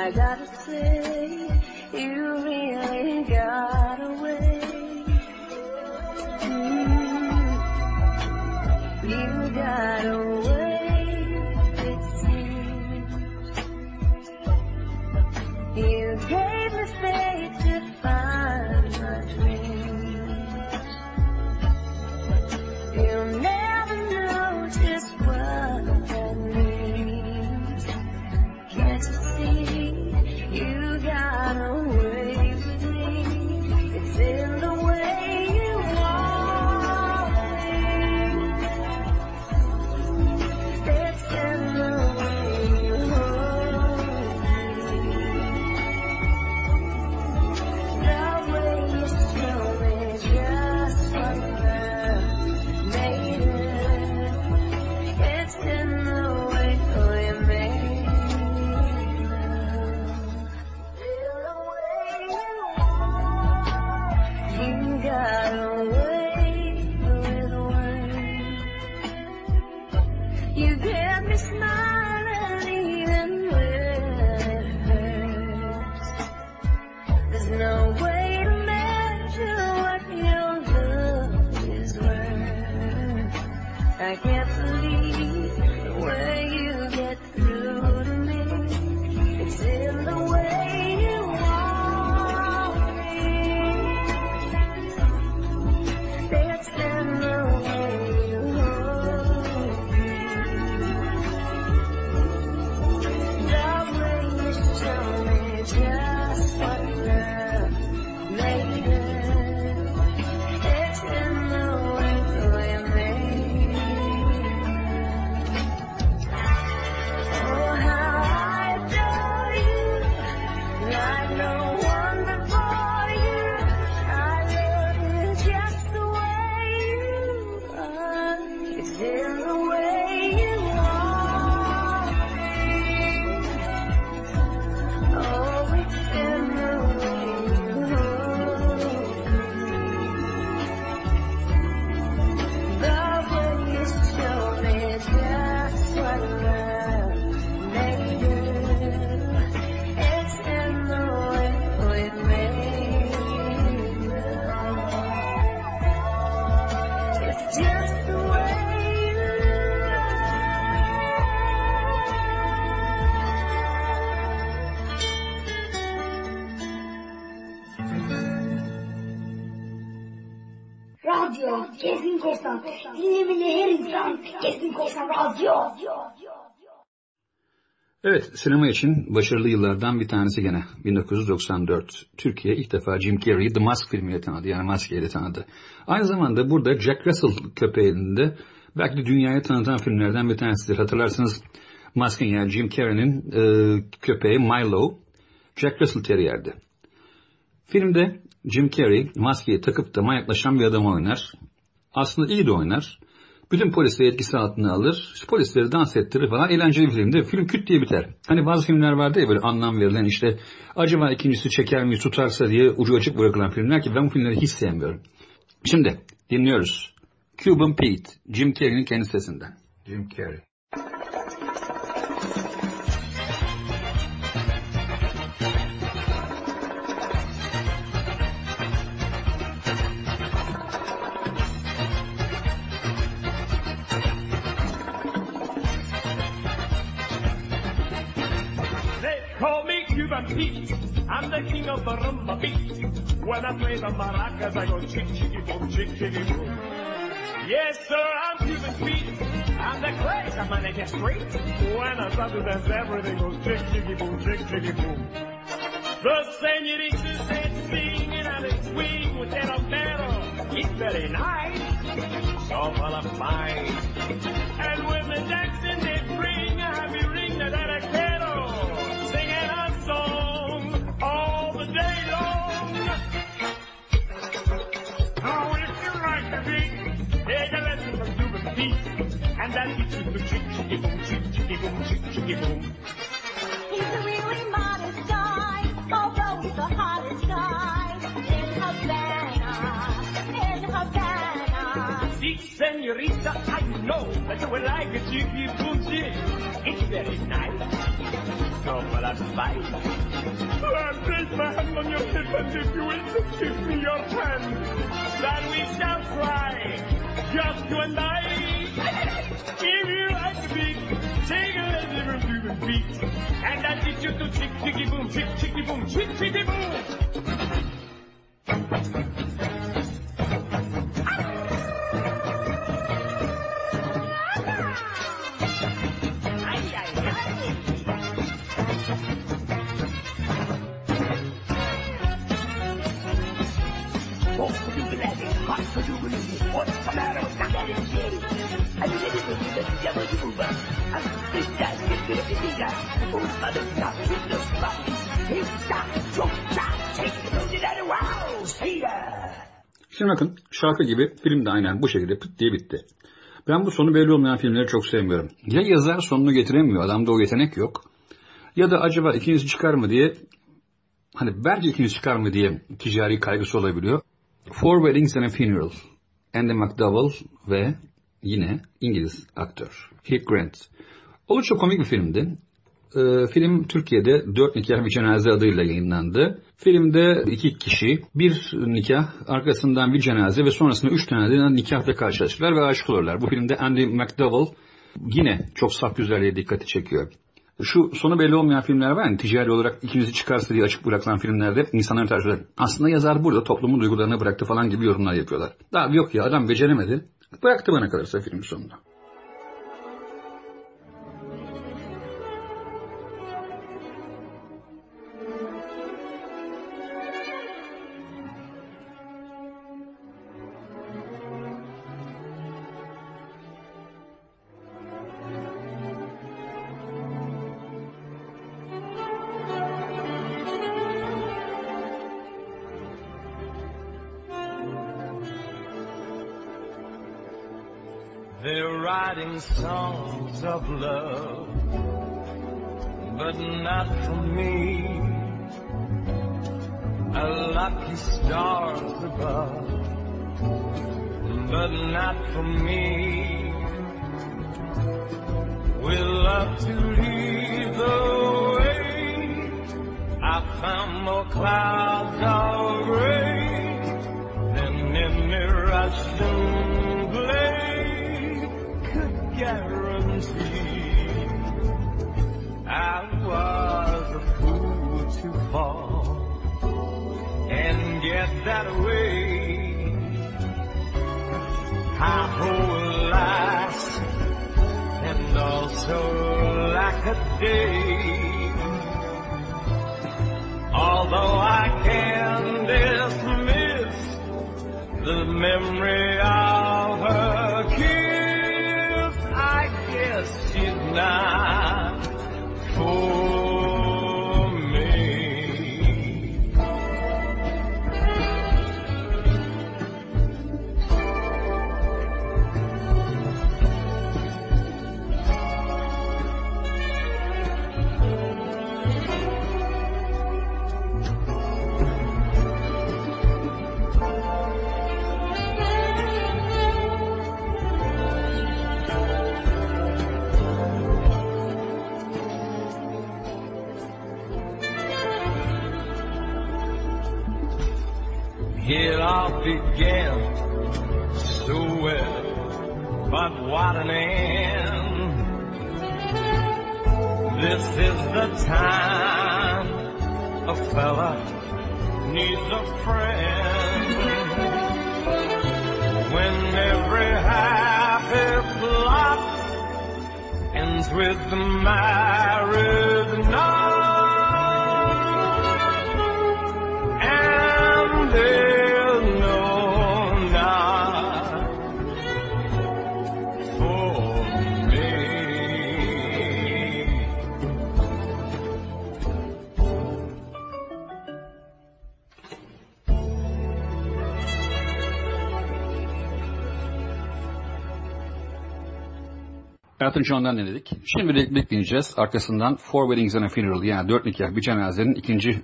I gotta say, you Evet, sinema için başarılı yıllardan bir tanesi gene. 1994. Türkiye ilk defa Jim Carrey'i The Mask filmiyle tanıdı. Yani maskeyle tanıdı. Aynı zamanda burada Jack Russell köpeğinin de belki de dünyaya tanıtan filmlerden bir tanesidir. Hatırlarsınız Mask'ın yani Jim Carrey'nin e, köpeği Milo, Jack Russell Terrier'di. Filmde Jim Carrey maskeyi takıp da manyaklaşan bir adam oynar. Aslında iyi de oynar. Bütün polisleri etkisi altına alır. Polisleri dans ettirir falan. Eğlenceli bir filmde. Film küt diye biter. Hani bazı filmler vardı ya böyle anlam verilen işte acaba ikincisi çeker mi tutarsa diye ucu açık bırakılan filmler ki ben bu filmleri hiç sevmiyorum. Şimdi Dinliyoruz. Cuban Pete, Jim Carrey'nin kendi sesinden. Jim Carrey. I'm the king of the rumba beat. When I play the maracas, I go chick chicky boom, chick chicky boom. Yes, sir, I'm Cuban Pete. I'm the craze, I'm gonna get straight. When I start to dance, everything goes chick chicky boom, chick chicky boom. The senoritas they sing and they swing with their omero. It's very nice, so full of fight. And when the dancing senorita, I know that you would like a chicky boom chick. It's very nice. So for a fight. I'll place my hand on your hip and if you will just give me your hand, then we shall try, just you and I. If you like the beat, take a little from Cuban beat, and I teach you to chick chicky boom, chick chicky boom, chick chicky boom. Şimdi bakın şarkı gibi film de aynen bu şekilde pıt diye bitti. Ben bu sonu belli olmayan filmleri çok sevmiyorum. Ya yazar sonunu getiremiyor, adamda o yetenek yok. Ya da acaba ikincisi çıkar mı diye, hani belki ikincisi çıkar mı diye ticari kaygısı olabiliyor. Four Weddings and a Funeral, Andy McDowell ve yine İngiliz aktör Hugh Grant. Oldukça komik bir filmdi. Ee, film Türkiye'de Dört Nikah Bir Cenaze adıyla yayınlandı. Filmde iki kişi bir nikah arkasından bir cenaze ve sonrasında üç de nikahla karşılaşırlar ve aşık olurlar. Bu filmde Andy McDowell yine çok saf güzelliğe dikkati çekiyor. Şu sonu belli olmayan filmler var ya ticari olarak ikinizi çıkarsa diye açık bırakılan filmlerde insanların tercihleri. Aslında yazar burada toplumun duygularını bıraktı falan gibi yorumlar yapıyorlar. Daha yok ya adam beceremedi. Bıraktı bana kalırsa filmin sonunda. Memory of her kiss, I guess she's not but what an end. This is the time a fella needs a friend. When every happy plot ends with marriage Elton John'dan dinledik. Şimdi bekleyeceğiz. Arkasından Four Weddings and a Funeral yani dört nikah bir cenazenin ikinci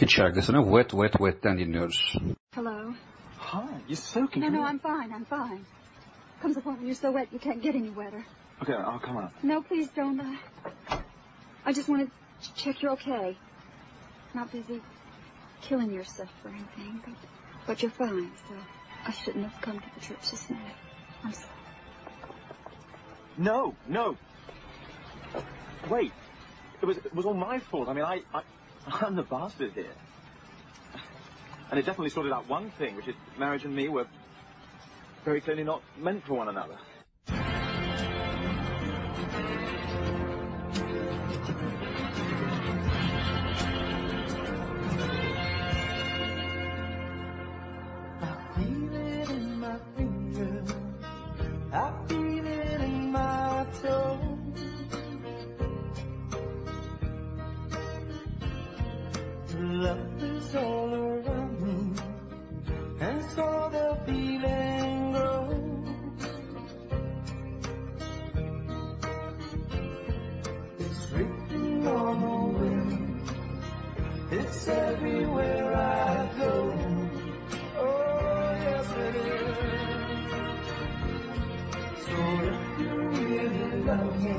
hit şarkısını Wet Wet Wet'ten dinliyoruz. Hello. Hi, you're soaking. No, no. I'm fine. I'm fine. Comes a point when you're so wet you can't get any wetter. Okay, I'll come out. No, please don't. I, I just wanted to check you're okay. Not busy killing yourself or anything, but, but you're fine, so I shouldn't have come to the church this night. I'm sorry. No, no. Wait. It was it was all my fault. I mean, I, I I'm the bastard here. And it definitely sorted out one thing, which is marriage and me were very clearly not meant for one another. Is all around me, and so the feeling grows. It's written on the wind. It's everywhere I go. Oh, yes it is. So if you really love me,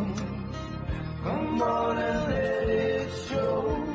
come on and let it show.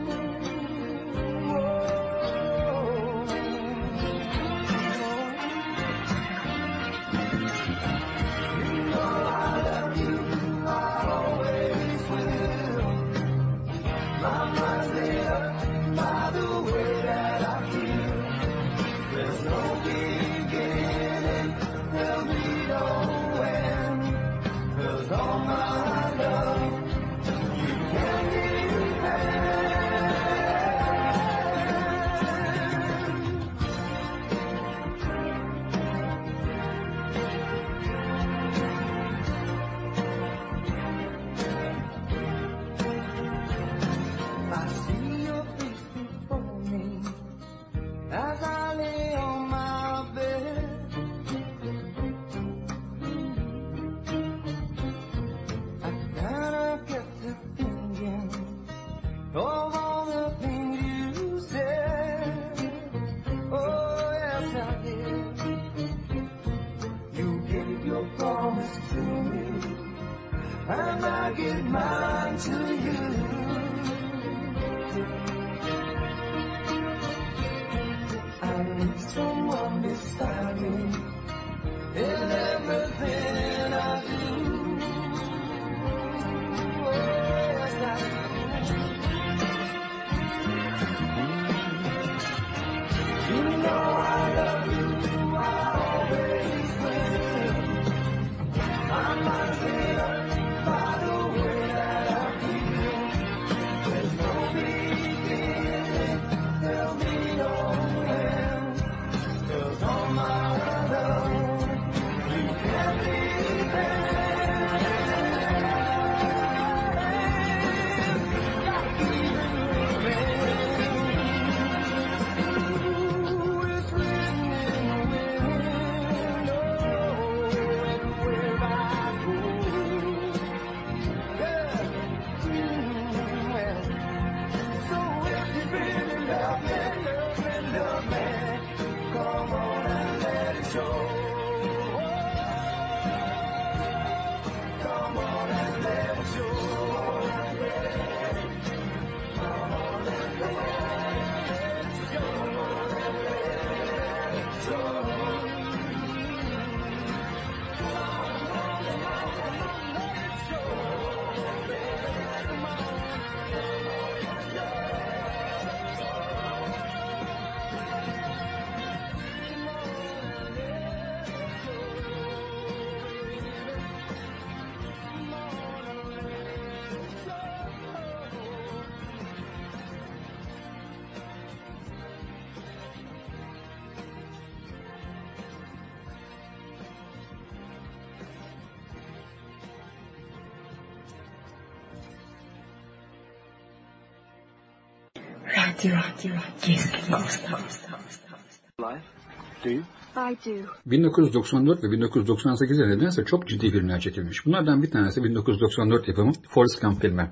1994 ve 1998'de nedense çok ciddi filmler çekilmiş. Bunlardan bir tanesi 1994 yapımı Forrest Gump filmi.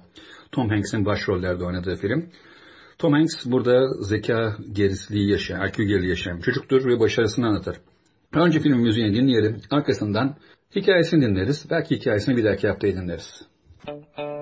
Tom Hanks'in başrollerde oynadığı film. Tom Hanks burada zeka gerisliği yaşayan, IQ geriliği yaşayan bir çocuktur ve başarısını anlatır. Önce filmin müziğini dinleyelim, arkasından hikayesini dinleriz, belki hikayesini bir dahaki haftaya dinleriz. Big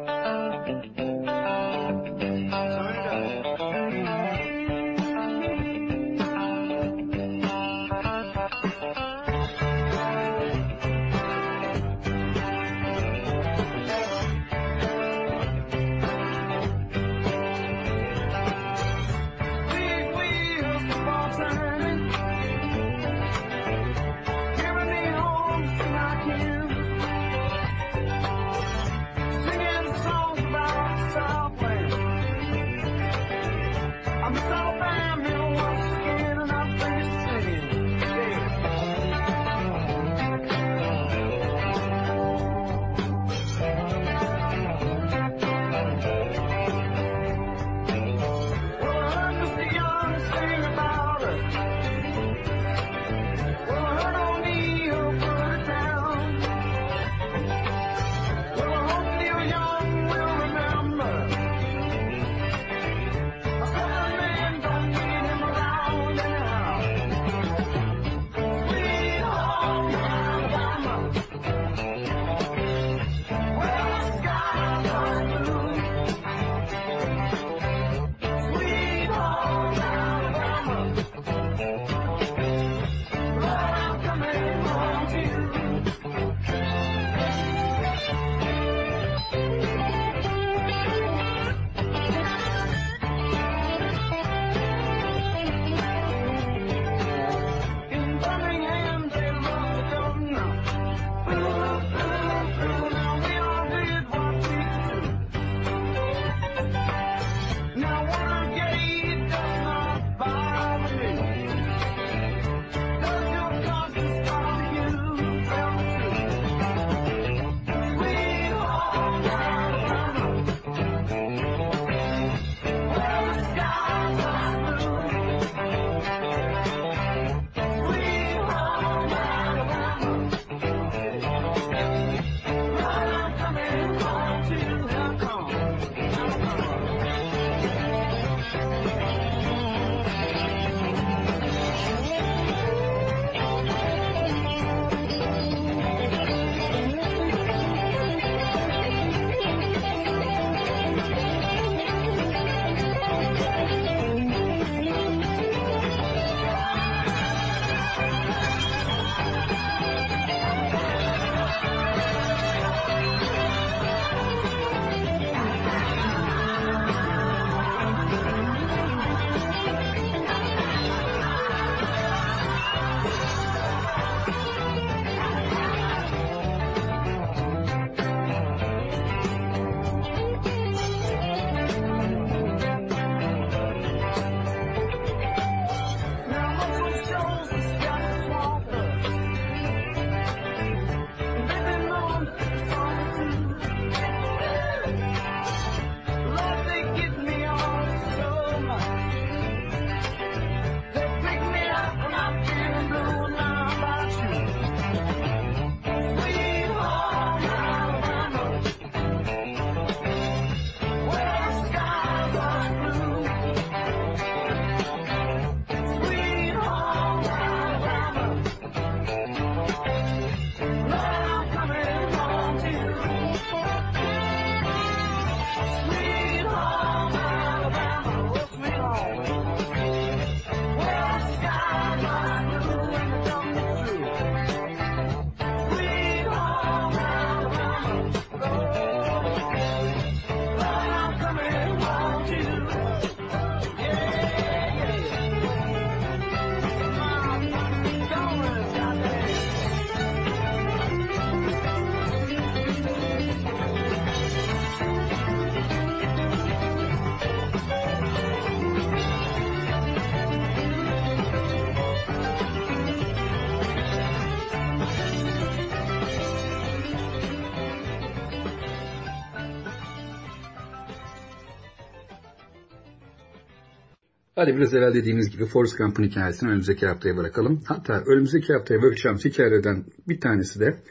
Hadi biraz evvel dediğimiz gibi Forrest Gump'ın hikayesini önümüzdeki haftaya bırakalım. Hatta önümüzdeki haftaya bırakacağımız hikayelerden bir tanesi de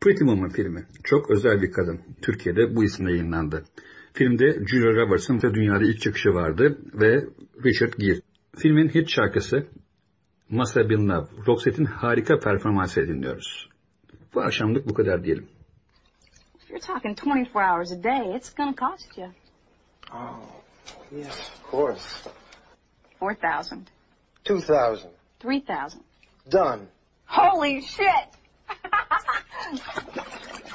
Pretty Woman filmi. Çok özel bir kadın. Türkiye'de bu isimle yayınlandı. Filmde Julia Roberts'ın ve dünyada ilk çıkışı vardı ve Richard Gere. Filmin hit şarkısı Must Have Been Love. Roxette'in harika performansını dinliyoruz. Bu akşamlık bu kadar diyelim. You're talking 24 hours a day. It's gonna cost you. Oh, yes, of course. 4,000. 2,000. 3,000. Done. Holy shit! <laughs>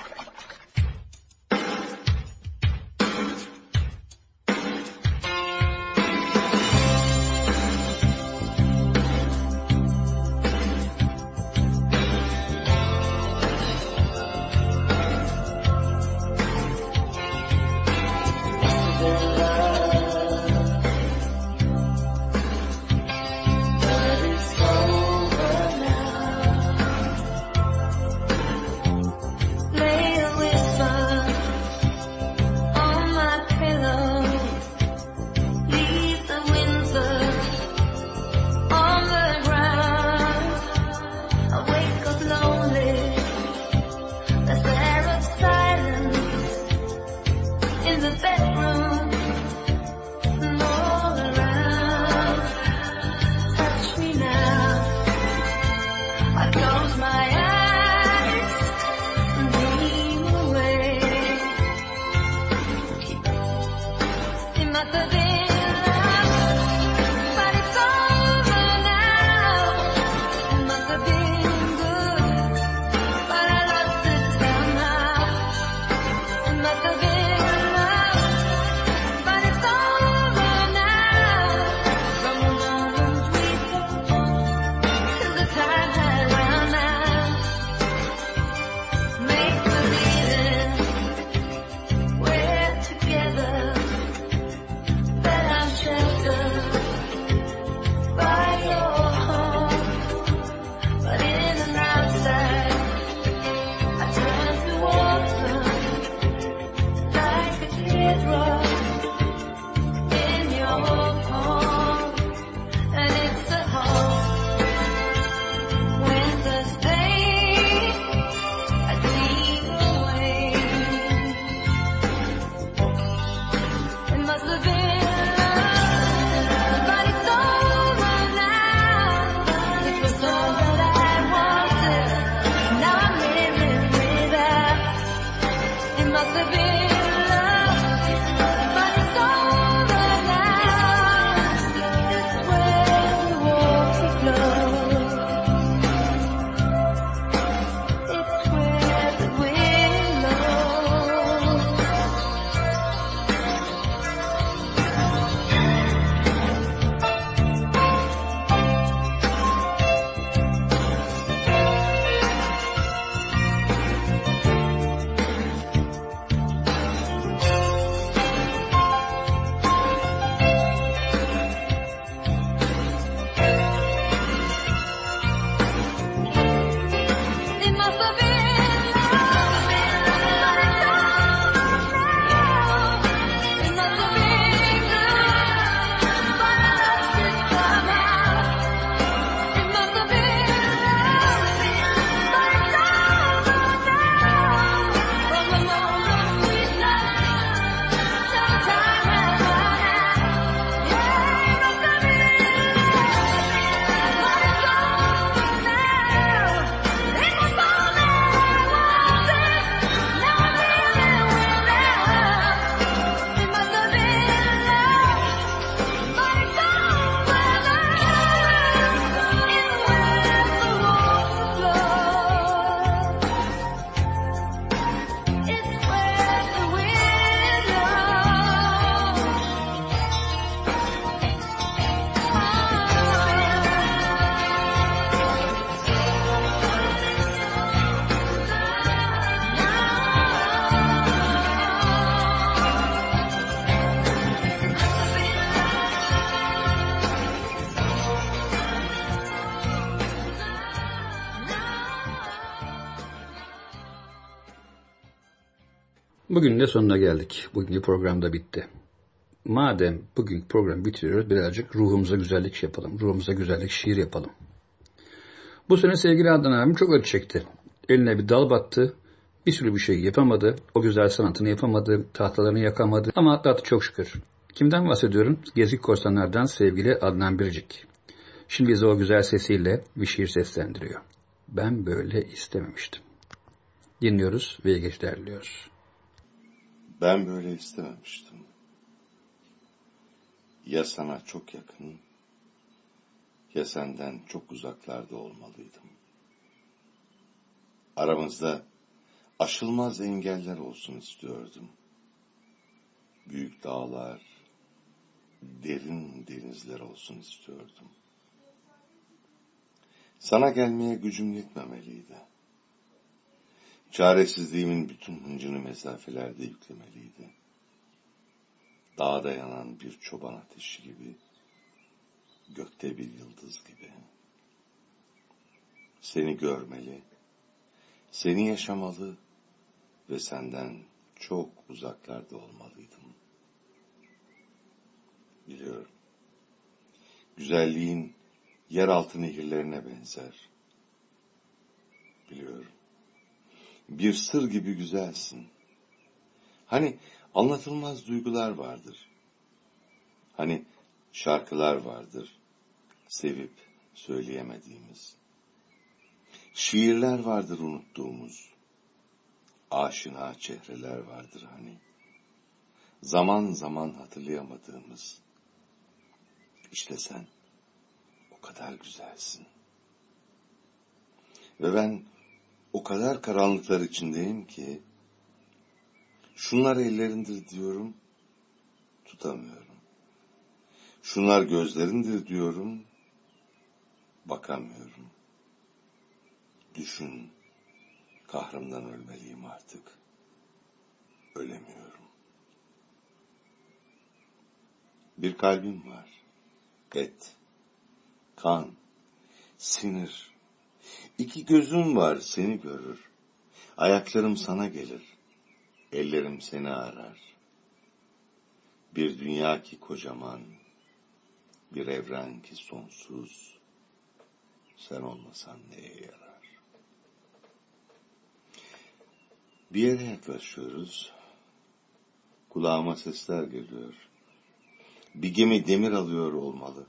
Bugün de sonuna geldik. Bugünkü programda bitti. Madem bugün program bitiriyoruz birazcık ruhumuza güzellik şey yapalım. Ruhumuza güzellik şiir yapalım. Bu sene sevgili Adnan abim çok acı çekti. Eline bir dal battı. Bir sürü bir şey yapamadı. O güzel sanatını yapamadı. Tahtalarını yakamadı. Ama tatlı çok şükür. Kimden bahsediyorum? Gezgi korsanlardan sevgili Adnan Biricik. Şimdi bize o güzel sesiyle bir şiir seslendiriyor. Ben böyle istememiştim. Dinliyoruz ve geç derliyoruz. Ben böyle istememiştim. Ya sana çok yakın, ya senden çok uzaklarda olmalıydım. Aramızda aşılmaz engeller olsun istiyordum. Büyük dağlar, derin denizler olsun istiyordum. Sana gelmeye gücüm yetmemeliydi. Çaresizliğimin bütün hıncını mesafelerde yüklemeliydi. Dağda yanan bir çoban ateşi gibi, gökte bir yıldız gibi. Seni görmeli, seni yaşamalı ve senden çok uzaklarda olmalıydım. Biliyorum. Güzelliğin yeraltı nehirlerine benzer. Biliyorum. Bir sır gibi güzelsin. Hani anlatılmaz duygular vardır. Hani şarkılar vardır. Sevip söyleyemediğimiz. Şiirler vardır unuttuğumuz. Aşina çehreler vardır hani. Zaman zaman hatırlayamadığımız. İşte sen o kadar güzelsin. Ve ben o kadar karanlıklar içindeyim ki şunlar ellerindir diyorum tutamıyorum. Şunlar gözlerindir diyorum bakamıyorum. Düşün kahrımdan ölmeliyim artık. Ölemiyorum. Bir kalbim var. Et, kan, sinir. İki gözüm var seni görür. Ayaklarım sana gelir. Ellerim seni arar. Bir dünya ki kocaman, bir evren ki sonsuz. Sen olmasan neye yarar? Bir yere yaklaşıyoruz. Kulağıma sesler geliyor. Bir gemi demir alıyor olmalı.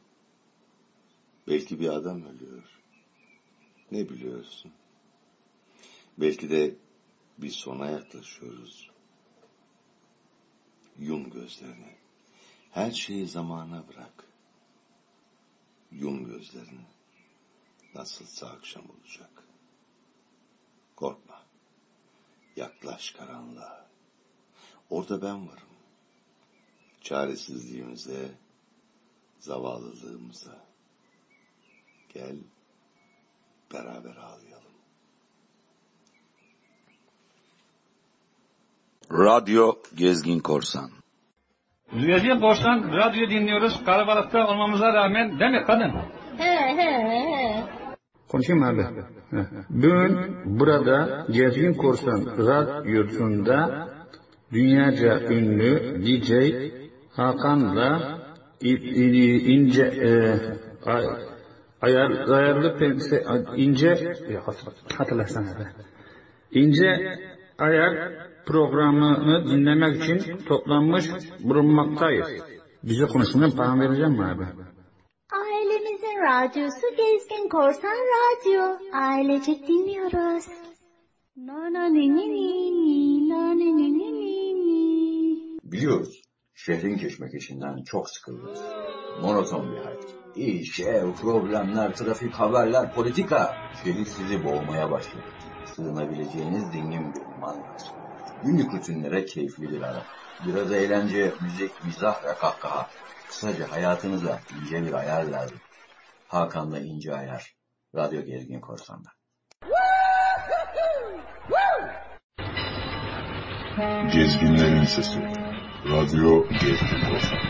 Belki bir adam ölüyor. Ne biliyorsun? Belki de bir sona yaklaşıyoruz. Yum gözlerini. Her şeyi zamana bırak. Yum gözlerini. Nasılsa akşam olacak. Korkma. Yaklaş karanlığa. Orada ben varım. Çaresizliğimize, zavallılığımıza. Gel, beraber ağlayalım. Radyo Gezgin Korsan. Duyacağım borçtan radyo dinliyoruz. Kalabalıkta olmamıza rağmen değil mi kadın? He he he. Konuşayım abi? Bugün burada Gezgin Korsan Radyosu'nda dünyaca ünlü DJ Hakan'la ince e, ayar, ayarlı pense, ince hatırlasana be. İnce ayar programını dinlemek için toplanmış bulunmaktayız. Bize konuşmadan para vereceğim mi abi? Ailemizin radyosu Gezgin Korsan Radyo. Ailecek dinliyoruz. Na na ni ni ni ni na ni ni ni ni ni. Biliyoruz. Şehrin keşmekeşinden çok sıkıldık. Monoton bir hayat. İş, ev, problemler, trafik, haberler, politika. Şehir sizi boğmaya başladı. Sığınabileceğiniz dingin bir lazım. Günlük rutinlere keyifli bir ara. Biraz eğlence, müzik, mizah ve kahkaha. Kısaca hayatınıza ince bir ayar lazım. Hakan'la ince ayar. Radyo Gezgin Korsan'da. Gezginlerin Sesi Radyo Gezgin Korsan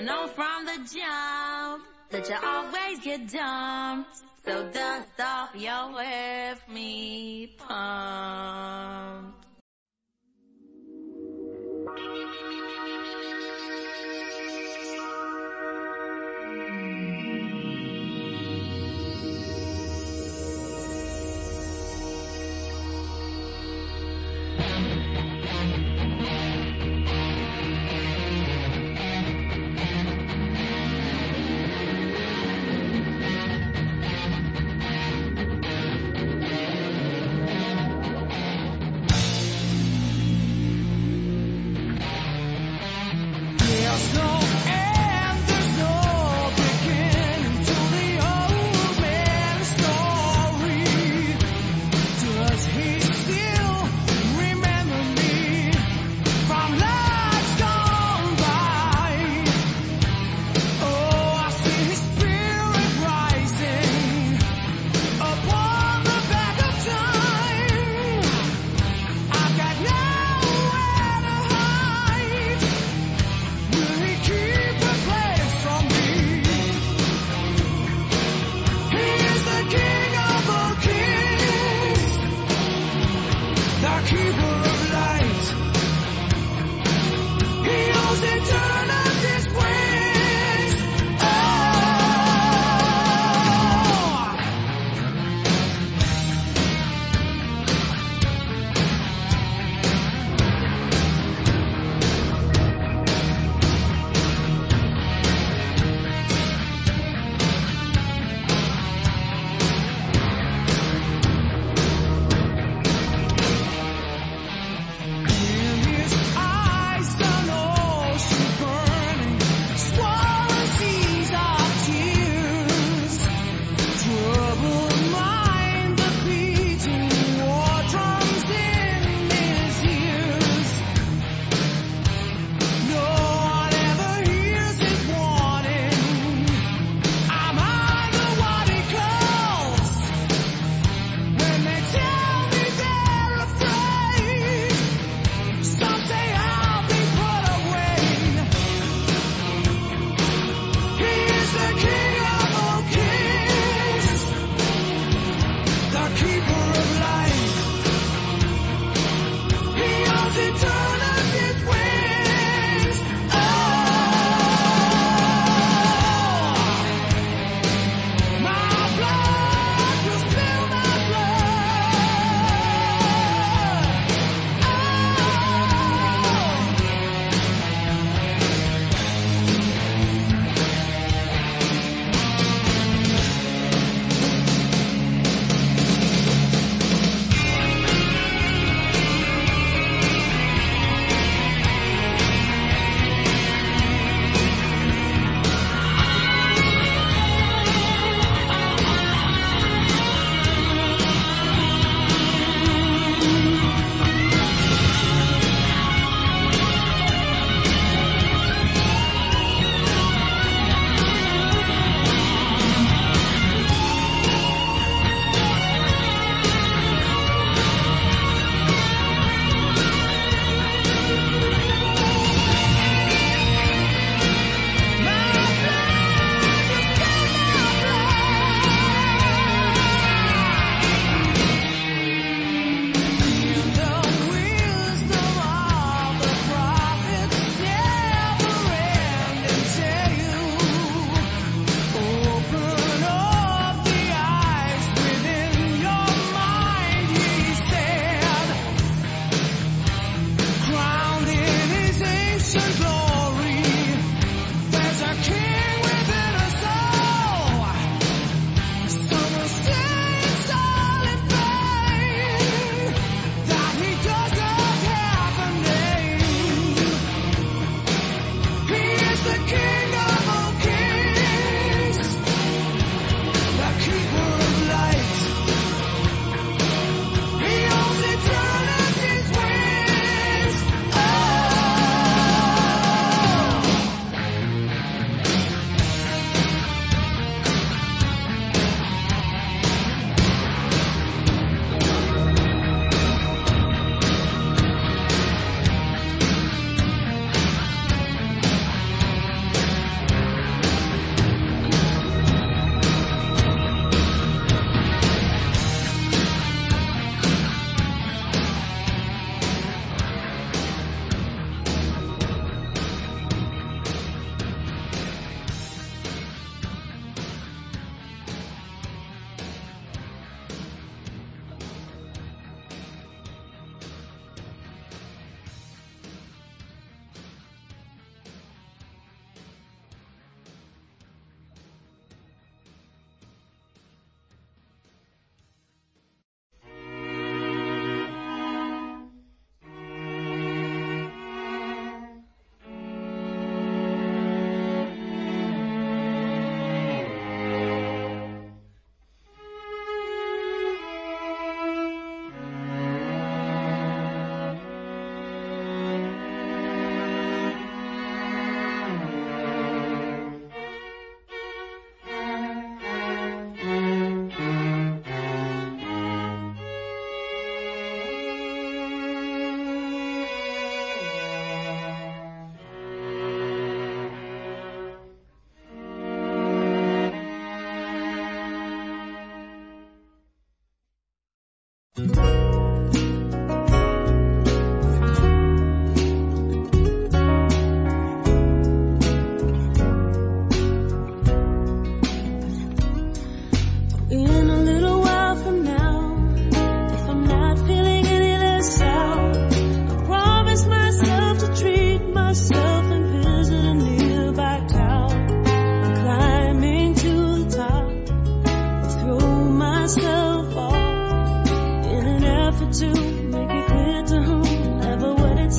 know from the jump that you always get dumped. So dust off your with me pump.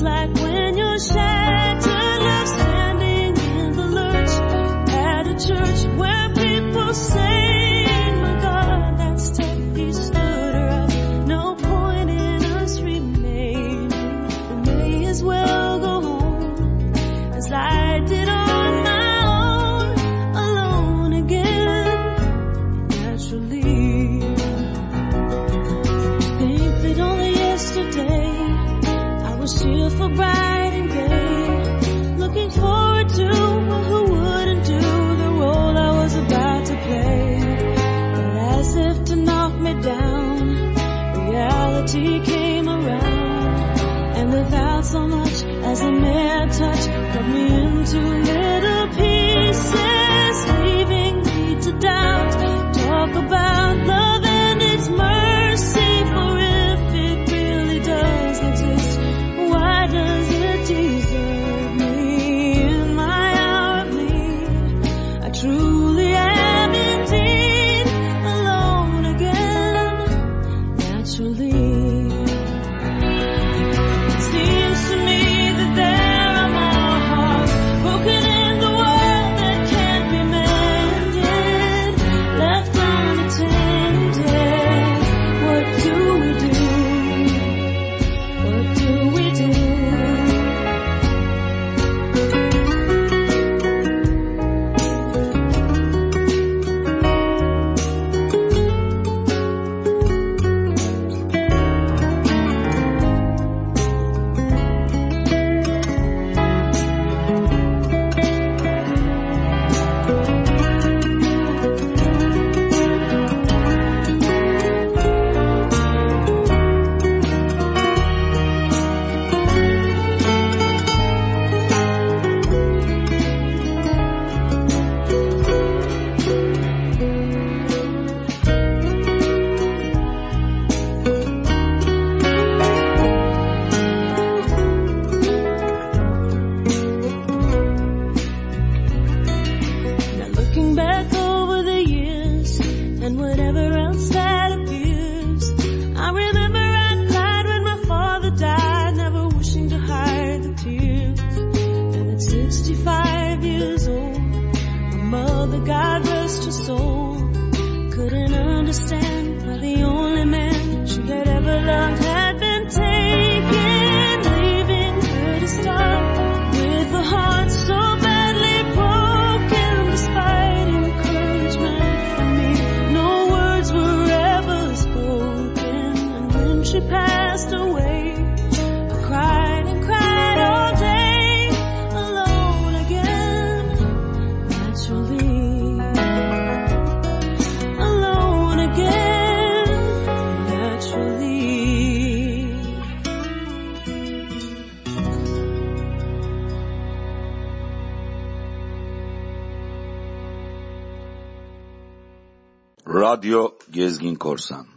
like when you're shy. as a mere touch cut me into little pieces, leaving me to doubt. Talk about korsan.